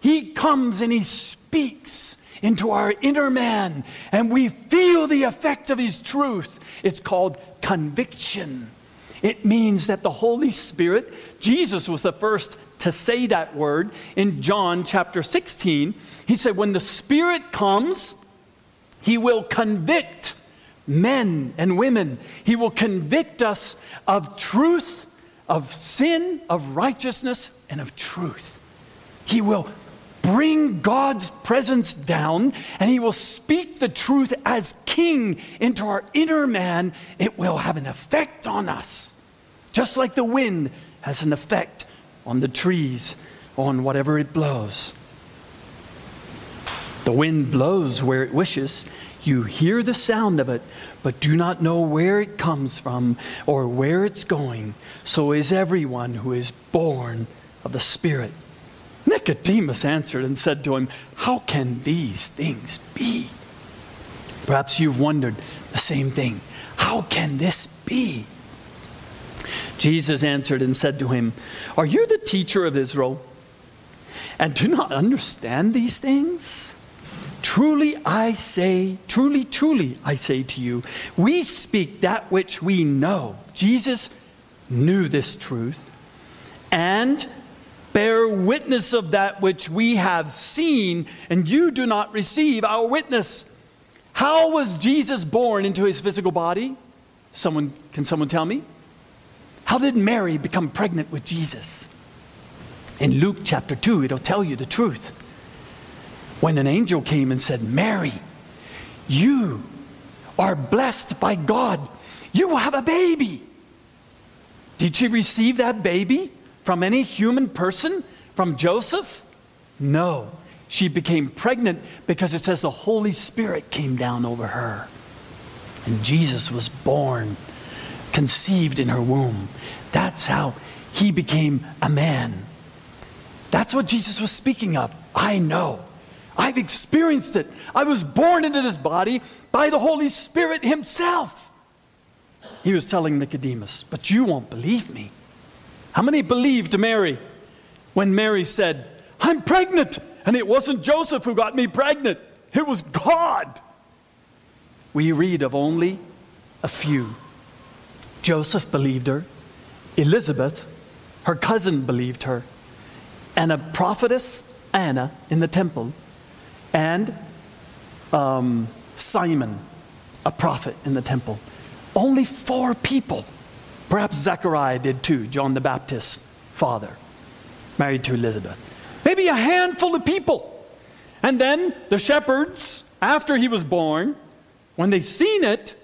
He comes and He speaks into our inner man, and we feel the effect of His truth. It's called conviction. It means that the Holy Spirit, Jesus was the first to say that word in John chapter 16. He said, When the Spirit comes, He will convict men and women. He will convict us of truth, of sin, of righteousness, and of truth. He will bring God's presence down and he will speak the truth as king into our inner man. It will have an effect on us. Just like the wind has an effect on the trees, on whatever it blows. The wind blows where it wishes. You hear the sound of it, but do not know where it comes from or where it's going. So is everyone who is born of the Spirit. Nicodemus answered and said to him, How can these things be? Perhaps you've wondered the same thing. How can this be? Jesus answered and said to him, Are you the teacher of Israel and do not understand these things? Truly I say, truly, truly I say to you, we speak that which we know. Jesus knew this truth and bear witness of that which we have seen, and you do not receive our witness. How was Jesus born into his physical body? Someone can someone tell me? How did Mary become pregnant with Jesus? In Luke chapter 2, it'll tell you the truth. When an angel came and said, Mary, you are blessed by God. You have a baby. Did she receive that baby from any human person? From Joseph? No. She became pregnant because it says the Holy Spirit came down over her. And Jesus was born, conceived in her womb. That's how he became a man. That's what Jesus was speaking of. I know. I've experienced it. I was born into this body by the Holy Spirit Himself. He was telling Nicodemus, but you won't believe me. How many believed Mary when Mary said, I'm pregnant? And it wasn't Joseph who got me pregnant, it was God. We read of only a few. Joseph believed her, Elizabeth, her cousin, believed her, and a prophetess, Anna, in the temple, and um, Simon, a prophet in the temple. Only four people. Perhaps Zechariah did too, John the Baptist's father, married to Elizabeth. Maybe a handful of people. And then the shepherds, after he was born, when they seen it,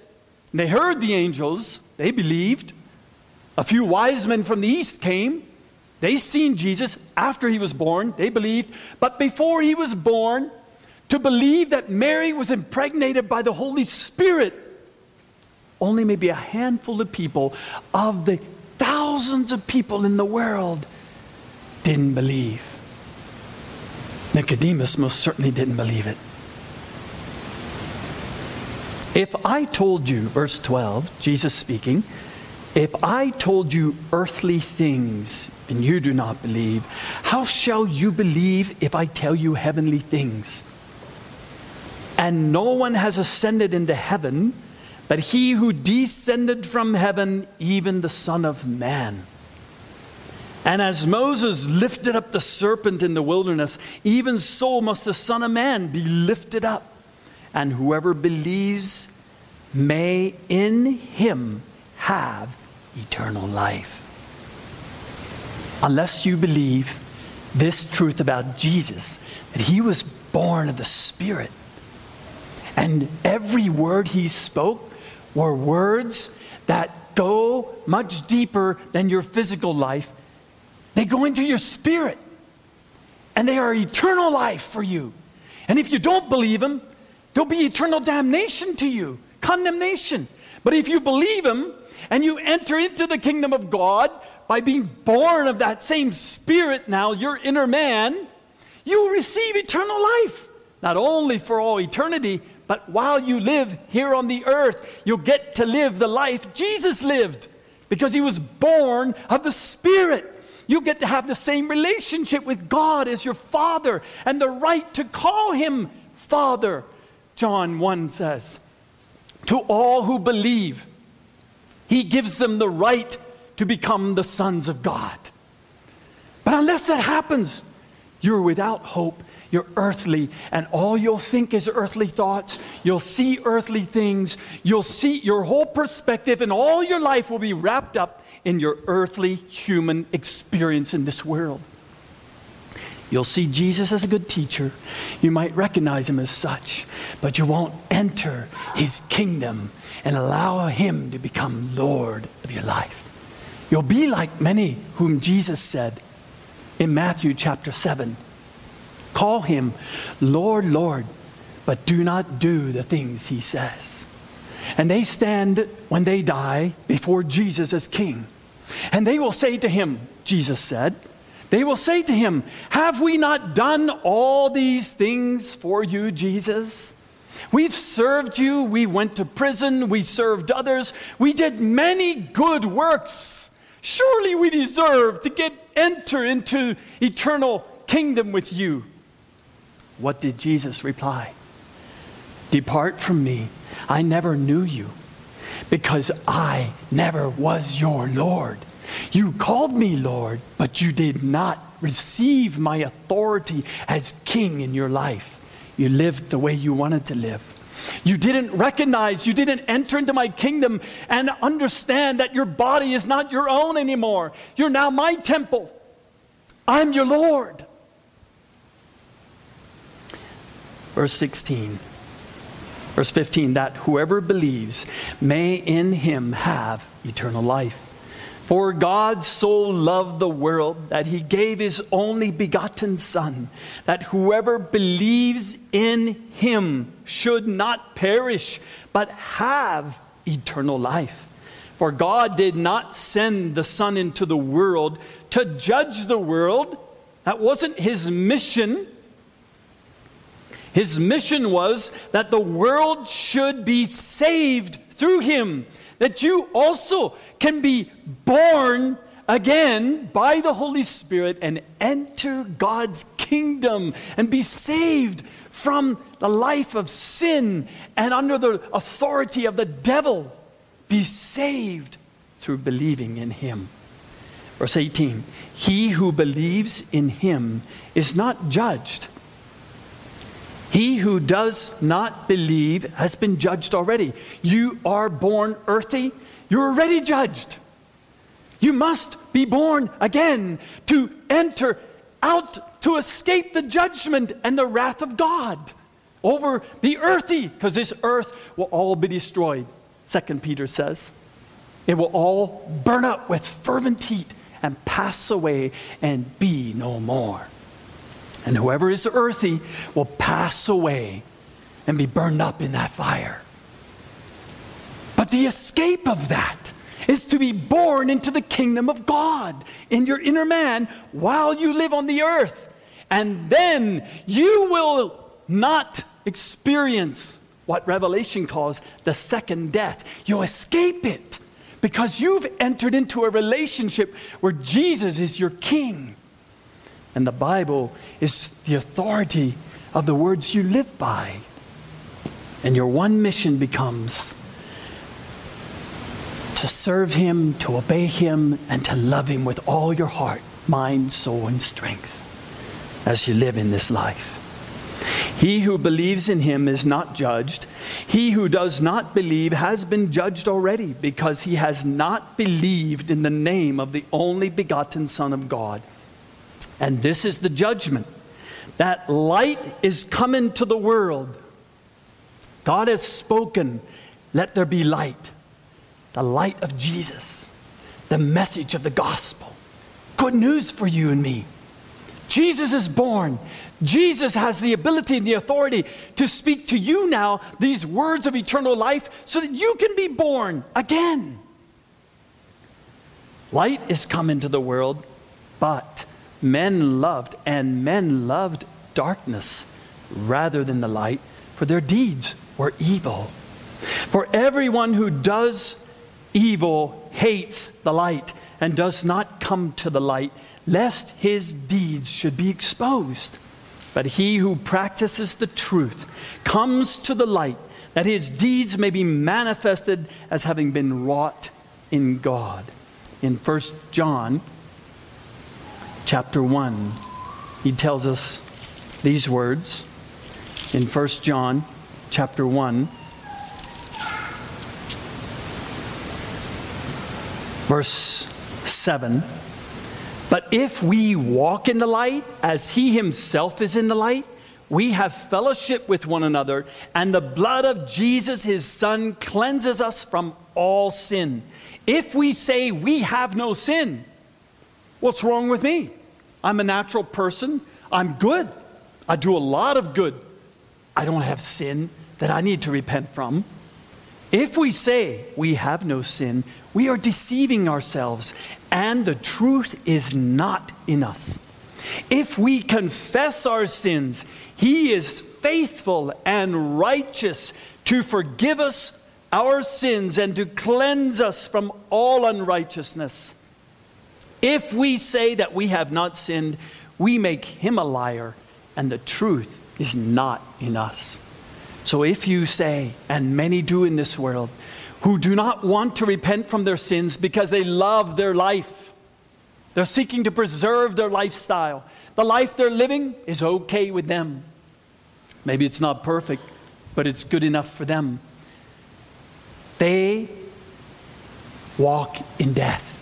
they heard the angels, they believed. A few wise men from the east came. They seen Jesus after he was born. They believed. But before he was born, to believe that Mary was impregnated by the Holy Spirit, only maybe a handful of people of the thousands of people in the world didn't believe. Nicodemus most certainly didn't believe it. If I told you, verse 12, Jesus speaking, if I told you earthly things and you do not believe, how shall you believe if I tell you heavenly things? And no one has ascended into heaven but he who descended from heaven, even the Son of Man. And as Moses lifted up the serpent in the wilderness, even so must the Son of Man be lifted up. And whoever believes may in him have eternal life. unless you believe this truth about Jesus, that he was born of the Spirit. And every word he spoke were words that go much deeper than your physical life. They go into your spirit. And they are eternal life for you. And if you don't believe him, there'll be eternal damnation to you, condemnation. But if you believe him and you enter into the kingdom of God by being born of that same spirit now, your inner man, you receive eternal life. Not only for all eternity, but while you live here on the earth, you'll get to live the life Jesus lived because he was born of the Spirit. You get to have the same relationship with God as your Father and the right to call him Father. John 1 says, To all who believe, he gives them the right to become the sons of God. But unless that happens, you're without hope. You're earthly, and all you'll think is earthly thoughts. You'll see earthly things. You'll see your whole perspective, and all your life will be wrapped up in your earthly human experience in this world. You'll see Jesus as a good teacher. You might recognize him as such, but you won't enter his kingdom and allow him to become Lord of your life. You'll be like many whom Jesus said in Matthew chapter 7 Call him Lord, Lord, but do not do the things he says. And they stand when they die before Jesus as king. And they will say to him, Jesus said, they will say to him, Have we not done all these things for you, Jesus? We've served you. We went to prison. We served others. We did many good works. Surely we deserve to get enter into eternal kingdom with you. What did Jesus reply? Depart from me. I never knew you because I never was your Lord. You called me Lord, but you did not receive my authority as king in your life. You lived the way you wanted to live. You didn't recognize, you didn't enter into my kingdom and understand that your body is not your own anymore. You're now my temple. I'm your Lord. Verse 16. Verse 15 that whoever believes may in him have eternal life. For God so loved the world that he gave his only begotten Son, that whoever believes in him should not perish, but have eternal life. For God did not send the Son into the world to judge the world. That wasn't his mission. His mission was that the world should be saved through him, that you also can be born again by the Holy Spirit and enter God's kingdom and be saved from the life of sin and under the authority of the devil. Be saved through believing in him. Verse 18 He who believes in him is not judged. He who does not believe has been judged already. You are born earthy, you're already judged. You must be born again to enter out to escape the judgment and the wrath of God over the earthy, because this earth will all be destroyed, Second Peter says. It will all burn up with fervent heat and pass away and be no more. And whoever is earthy will pass away and be burned up in that fire. But the escape of that is to be born into the kingdom of God in your inner man while you live on the earth. And then you will not experience what Revelation calls the second death. You escape it because you've entered into a relationship where Jesus is your king. And the Bible is the authority of the words you live by. And your one mission becomes to serve Him, to obey Him, and to love Him with all your heart, mind, soul, and strength as you live in this life. He who believes in him is not judged. He who does not believe has been judged already because he has not believed in the name of the only begotten Son of God. And this is the judgment that light is come into the world. God has spoken, let there be light. The light of Jesus, the message of the gospel. Good news for you and me. Jesus is born. Jesus has the ability and the authority to speak to you now these words of eternal life so that you can be born again. Light is come into the world, but men loved, and men loved darkness rather than the light, for their deeds were evil. For everyone who does evil hates the light and does not come to the light, lest his deeds should be exposed. But he who practices the truth comes to the light, that his deeds may be manifested as having been wrought in God. In 1 John chapter 1, he tells us these words. In 1 John chapter 1, verse 7. But if we walk in the light as he himself is in the light, we have fellowship with one another, and the blood of Jesus, his son, cleanses us from all sin. If we say we have no sin, what's wrong with me? I'm a natural person. I'm good. I do a lot of good. I don't have sin that I need to repent from. If we say we have no sin, we are deceiving ourselves, and the truth is not in us. If we confess our sins, He is faithful and righteous to forgive us our sins and to cleanse us from all unrighteousness. If we say that we have not sinned, we make Him a liar, and the truth is not in us. So if you say, and many do in this world, who do not want to repent from their sins because they love their life, they're seeking to preserve their lifestyle. The life they're living is okay with them. Maybe it's not perfect, but it's good enough for them. They walk in death.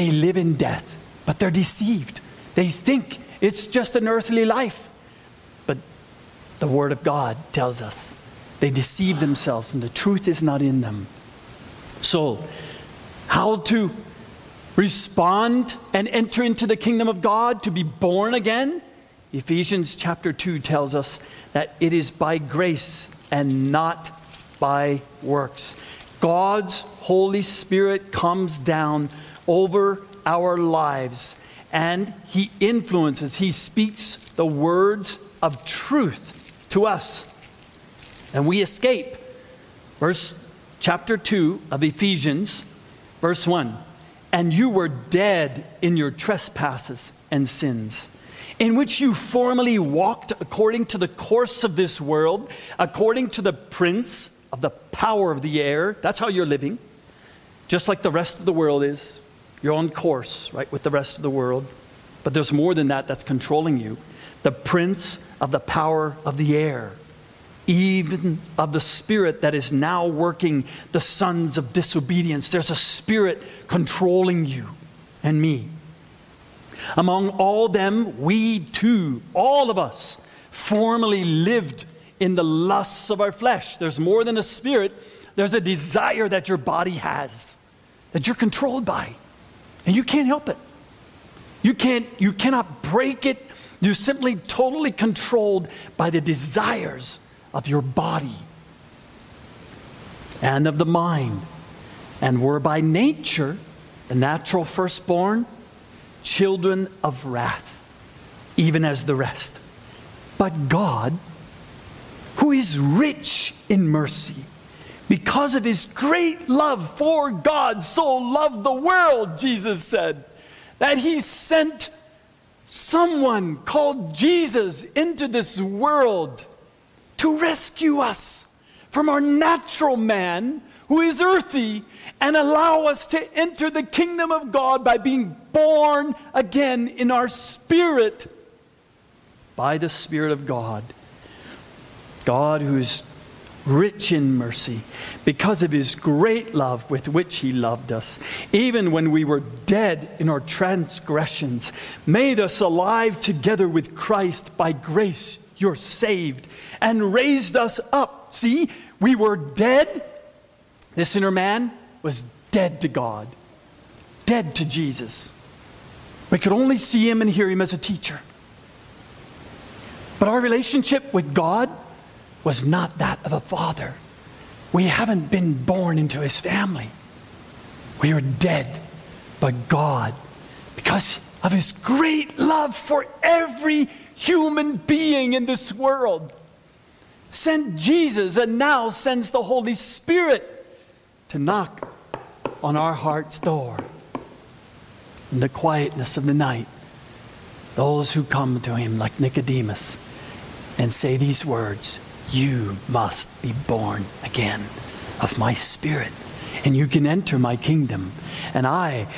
They live in death, but they're deceived. They think it's just an earthly life. But the Word of God tells us they deceive themselves and the truth is not in them. So, how to respond and enter into the kingdom of God, to be born again? Ephesians chapter 2 tells us that it is by grace and not by works. God's Holy Spirit comes down over our lives and He influences, He speaks the words of truth to us. And we escape. Verse chapter 2 of Ephesians, verse 1. And you were dead in your trespasses and sins, in which you formerly walked according to the course of this world, according to the prince of the power of the air. That's how you're living. Just like the rest of the world is. You're on course, right, with the rest of the world. But there's more than that that's controlling you the prince of the power of the air, even of the spirit that is now working the sons of disobedience. There's a spirit controlling you and me. Among all them, we too, all of us, formerly lived in the lusts of our flesh. There's more than a spirit, there's a desire that your body has, that you're controlled by. And you can't help it. You can't you cannot break it you're simply totally controlled by the desires of your body and of the mind. And were by nature, the natural firstborn, children of wrath, even as the rest. But God, who is rich in mercy, because of his great love for God, so loved the world, Jesus said, that he sent someone called Jesus into this world to rescue us from our natural man who is earthy and allow us to enter the kingdom of God by being born again in our spirit by the Spirit of God. God who is rich in mercy, because of his great love with which he loved us, even when we were dead in our transgressions, made us alive together with Christ. By grace you're saved, and raised us up. See, we were dead. This inner man was dead to God, dead to Jesus. We could only see him and hear him as a teacher. But our relationship with God was not that of a father. We haven't been born into his family. We are dead. But God, because of his great love for every human being in this world, sent Jesus and now sends the Holy Spirit to knock on our heart's door in the quietness of the night. Those who come to him, like Nicodemus, and say these words You must be born again of my spirit, and you can enter my kingdom. And I,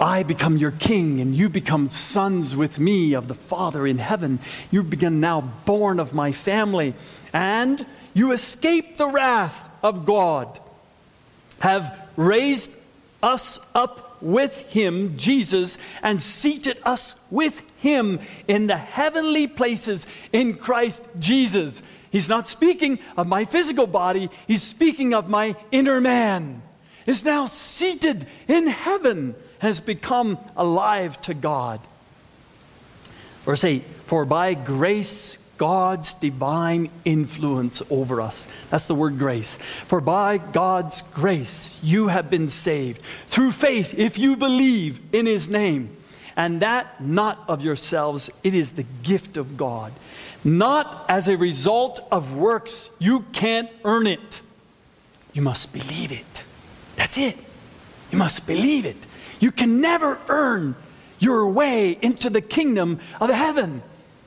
I become your king, and you become sons with me of the Father in heaven. You begin now born of my family, and you escape the wrath of God. Have raised us up with him, Jesus, and seated us with him in the heavenly places in Christ Jesus. He's not speaking of my physical body, he's speaking of my inner man. Is now seated in heaven, has become alive to God. Verse 8 For by grace, God's divine influence over us. That's the word grace. For by God's grace, you have been saved through faith if you believe in His name. And that not of yourselves, it is the gift of God. Not as a result of works, you can't earn it. You must believe it. That's it. You must believe it. You can never earn your way into the kingdom of heaven.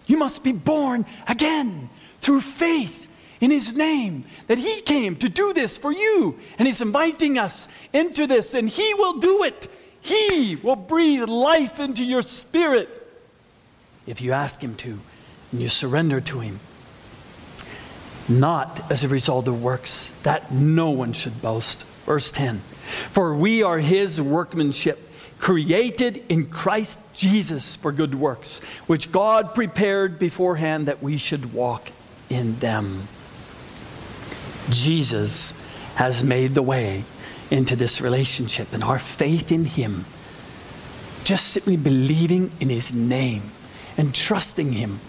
You must be born again through faith in His name. That He came to do this for you. And He's inviting us into this, and He will do it. He will breathe life into your spirit if you ask Him to and you surrender to Him. Not as a result of works, that no one should boast. Verse 10 For we are His workmanship created in Christ Jesus for good works, which God prepared beforehand that we should walk in them. Jesus has made the way into this relationship, and our faith in Him, just simply believing in His name and trusting Him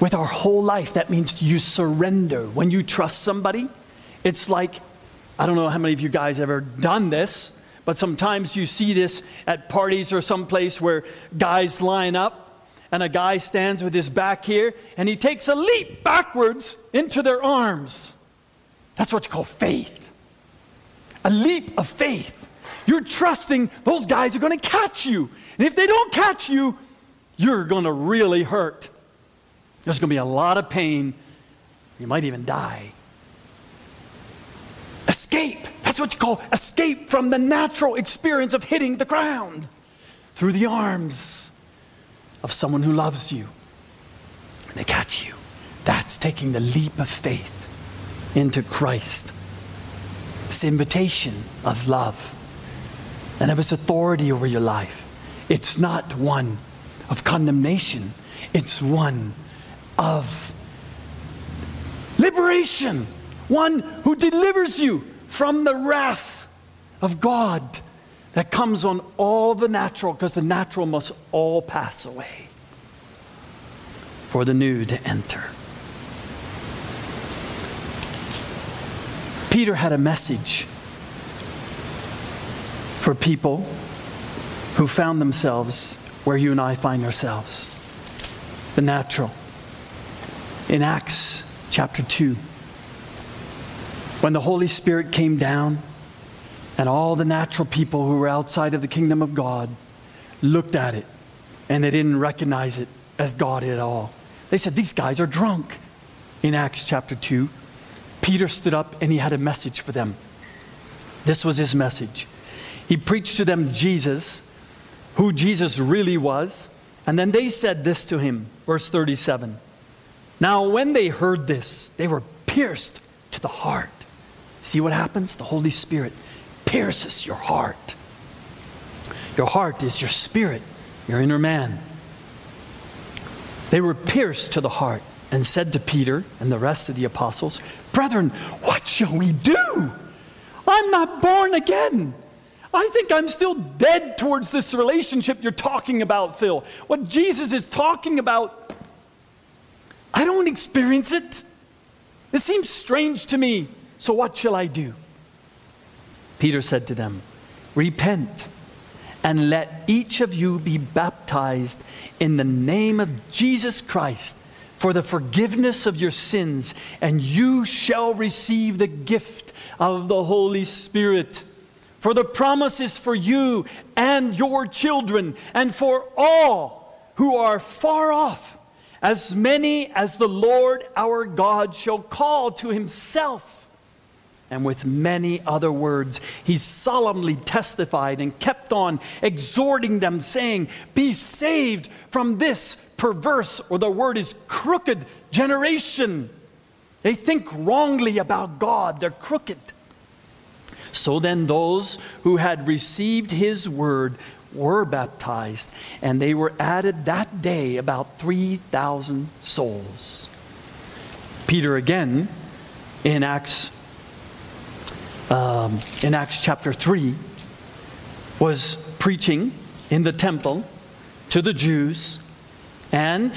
with our whole life, that means you surrender. When you trust somebody, it's like, I don't know how many of you guys ever done this, but sometimes you see this at parties or someplace where guys line up and a guy stands with his back here and he takes a leap backwards into their arms. That's what you call faith. A leap of faith. You're trusting those guys are going to catch you. And if they don't catch you, you're going to really hurt. There's going to be a lot of pain. You might even die. Escape. That's what you call escape from the natural experience of hitting the ground through the arms of someone who loves you. And they catch you. That's taking the leap of faith into Christ. This invitation of love and of His authority over your life. It's not one of condemnation, it's one of liberation. One who delivers you from the wrath of God that comes on all the natural, because the natural must all pass away for the new to enter. Peter had a message for people who found themselves where you and I find ourselves the natural. In Acts chapter 2, when the Holy Spirit came down and all the natural people who were outside of the kingdom of God looked at it and they didn't recognize it as God at all. They said, These guys are drunk. In Acts chapter 2, Peter stood up and he had a message for them. This was his message. He preached to them Jesus, who Jesus really was, and then they said this to him, verse 37. Now, when they heard this, they were pierced to the heart. See what happens? The Holy Spirit pierces your heart. Your heart is your spirit, your inner man. They were pierced to the heart and said to Peter and the rest of the apostles, Brethren, what shall we do? I'm not born again. I think I'm still dead towards this relationship you're talking about, Phil. What Jesus is talking about, I don't experience it. It seems strange to me. So what shall I do? Peter said to them, Repent and let each of you be baptized in the name of Jesus Christ for the forgiveness of your sins, and you shall receive the gift of the Holy Spirit. For the promise is for you and your children, and for all who are far off, as many as the Lord our God shall call to himself. And with many other words, he solemnly testified and kept on exhorting them, saying, Be saved from this perverse, or the word is crooked generation. They think wrongly about God, they're crooked. So then, those who had received his word were baptized, and they were added that day about 3,000 souls. Peter again in Acts um, in Acts chapter 3 was preaching in the temple to the Jews, and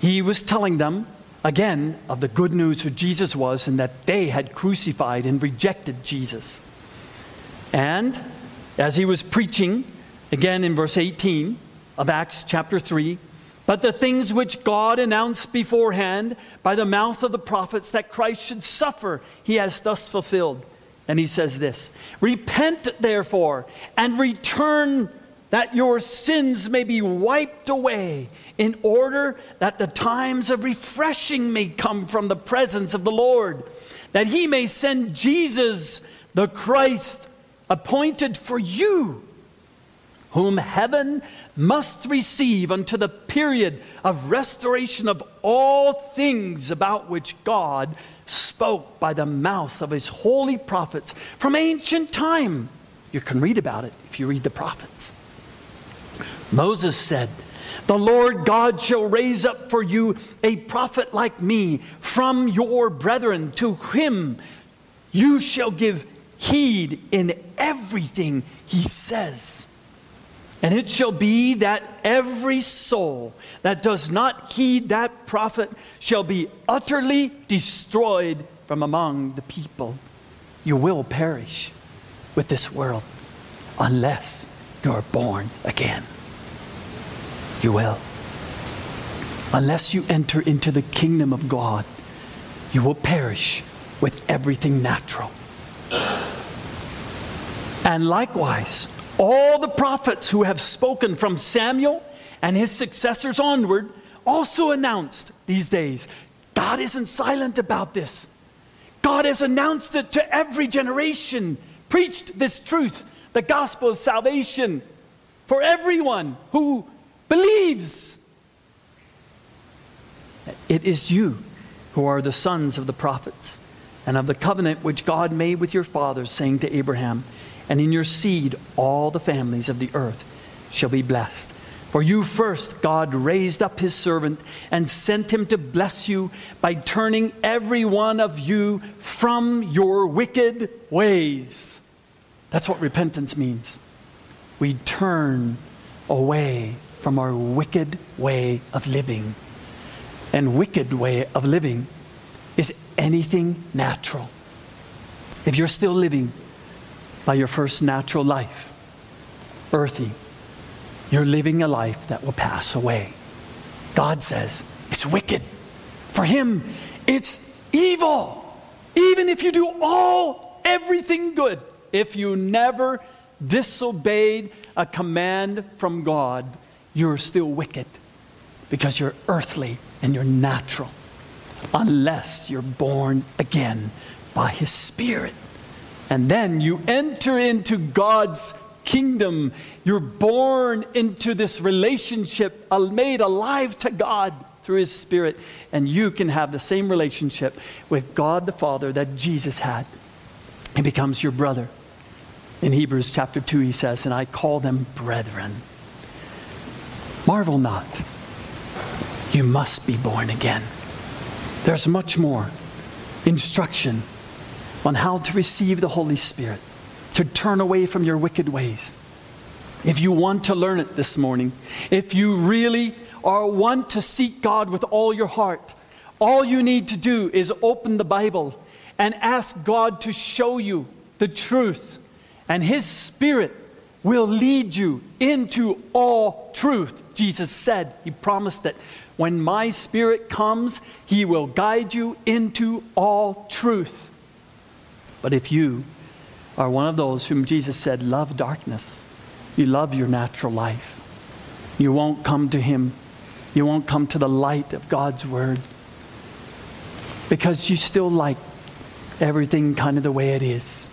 he was telling them again of the good news who Jesus was and that they had crucified and rejected Jesus. And as he was preaching, again in verse 18 of Acts chapter 3, but the things which God announced beforehand by the mouth of the prophets that Christ should suffer, he has thus fulfilled. And he says this Repent, therefore, and return that your sins may be wiped away, in order that the times of refreshing may come from the presence of the Lord, that he may send Jesus, the Christ, appointed for you, whom heaven must receive unto the period of restoration of all things about which God spoke by the mouth of his holy prophets from ancient time. You can read about it if you read the prophets. Moses said, The Lord God shall raise up for you a prophet like me from your brethren. To him you shall give heed in everything he says. And it shall be that every soul that does not heed that prophet shall be utterly destroyed from among the people. You will perish with this world unless you are born again. You will. Unless you enter into the kingdom of God, you will perish with everything natural. And likewise, all the prophets who have spoken from Samuel and his successors onward also announced these days God isn't silent about this. God has announced it to every generation, preached this truth, the gospel of salvation for everyone who believes. It is you who are the sons of the prophets and of the covenant which God made with your fathers, saying to Abraham, and in your seed all the families of the earth shall be blessed. For you first, God raised up his servant and sent him to bless you by turning every one of you from your wicked ways. That's what repentance means. We turn away from our wicked way of living. And wicked way of living is anything natural. If you're still living by your first natural life, earthy. You're living a life that will pass away. God says it's wicked. For Him, it's evil. Even if you do all, everything good, if you never disobeyed a command from God, you're still wicked because you're earthly and you're natural unless you're born again by His Spirit. And then you enter into God's kingdom. You're born into this relationship, made alive to God. through His Spirit, and you can have the same relationship with God the Father that Jesus had. He becomes your brother. In Hebrews chapter 2, he says, And I call them brethren. Marvel not. You must be born again. There's much more instruction on how to receive the Holy Spirit, to turn away from your wicked ways. If you want to learn it this morning, if you really are want to seek God with all your heart, all you need to do is open the Bible and ask God to show you the truth. And His Spirit will lead you into all truth. Jesus said, He promised that when my Spirit comes, He will guide you into all truth. But if you are one of those whom Jesus said, love darkness, you love your natural life, you won't come to Him. You won't come to the light of God's Word because you still like everything kind of the way it is.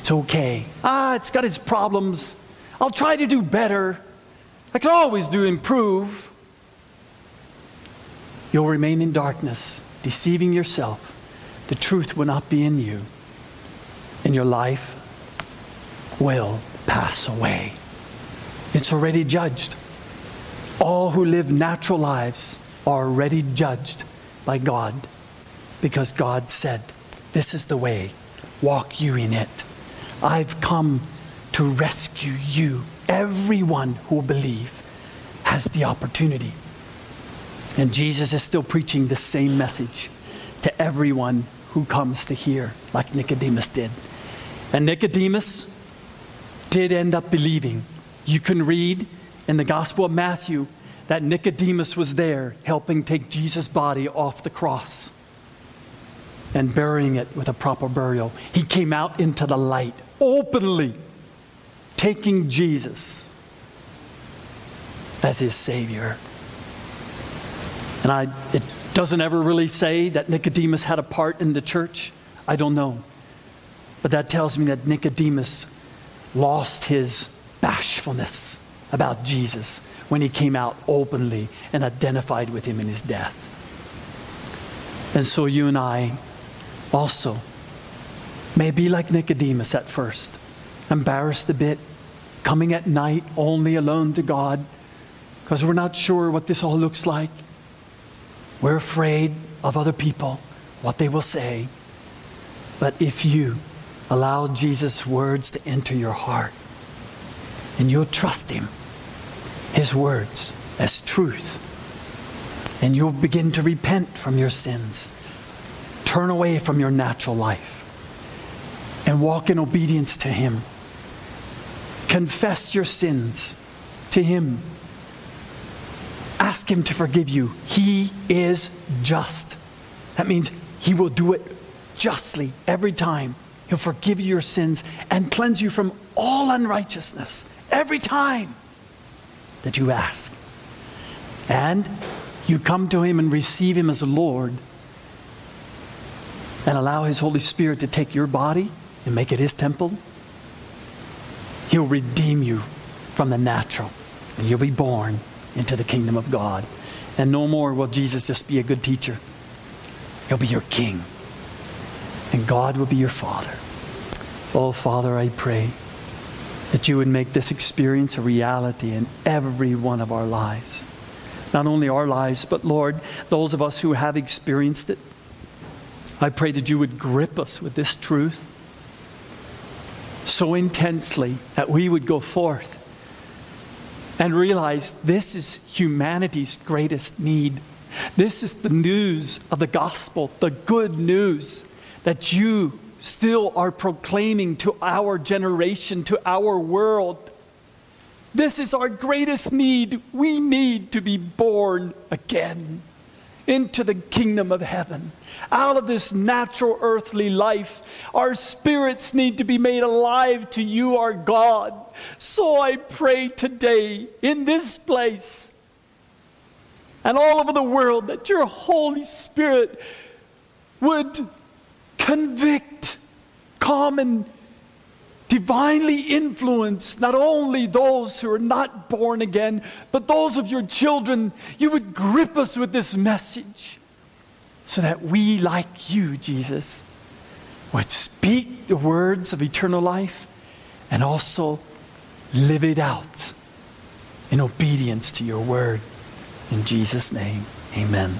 It's okay. Ah, it's got its problems. I'll try to do better. I can always do improve. You'll remain in darkness, deceiving yourself. The truth will not be in you, and your life will pass away. It's already judged. All who live natural lives are already judged by God because God said, This is the way, walk you in it. I've come to rescue you. Everyone who will believe has the opportunity. And Jesus is still preaching the same message to everyone who comes to hear, like Nicodemus did. And Nicodemus did end up believing. You can read in the Gospel of Matthew that Nicodemus was there helping take Jesus' body off the cross and burying it with a proper burial. He came out into the light openly, taking Jesus as his Savior. And I, it doesn't ever really say that Nicodemus had a part in the church. I don't know. But that tells me that Nicodemus lost his bashfulness about Jesus when he came out openly and identified with him in his death. And so you and I also may be like Nicodemus at first, embarrassed a bit, coming at night only alone to God because we're not sure what this all looks like. We're afraid of other people, what they will say. But if you allow Jesus' words to enter your heart and you'll trust Him, His words as truth, and you'll begin to repent from your sins, turn away from your natural life, and walk in obedience to Him. Confess your sins to Him ask Him to forgive you. He is just. That means He will do it justly every time. He'll forgive you your sins and cleanse you from all unrighteousness every time that you ask. And you come to Him and receive Him as Lord and allow His Holy Spirit to take your body and make it His temple. He'll redeem you from the natural and you'll be born into the kingdom of God. And no more will Jesus just be a good teacher. He'll be your king. And God will be your father. Oh, Father, I pray that you would make this experience a reality in every one of our lives. Not only our lives, but Lord, those of us who have experienced it. I pray that you would grip us with this truth so intensely that we would go forth and realize this is humanity's greatest need. This is the news of the gospel, the good news that you still are proclaiming to our generation, to our world. This is our greatest need. We need to be born again into the kingdom of heaven. Out of this natural earthly life, our spirits need to be made alive to you, our God. So I pray today in this place and all over the world that your Holy Spirit would convict common divinely influence not only those who are not born again, but those of your children. You would grip us with this message so that we, like you, Jesus, would speak the words of eternal life and also live it out in obedience to your word. In Jesus' name, amen.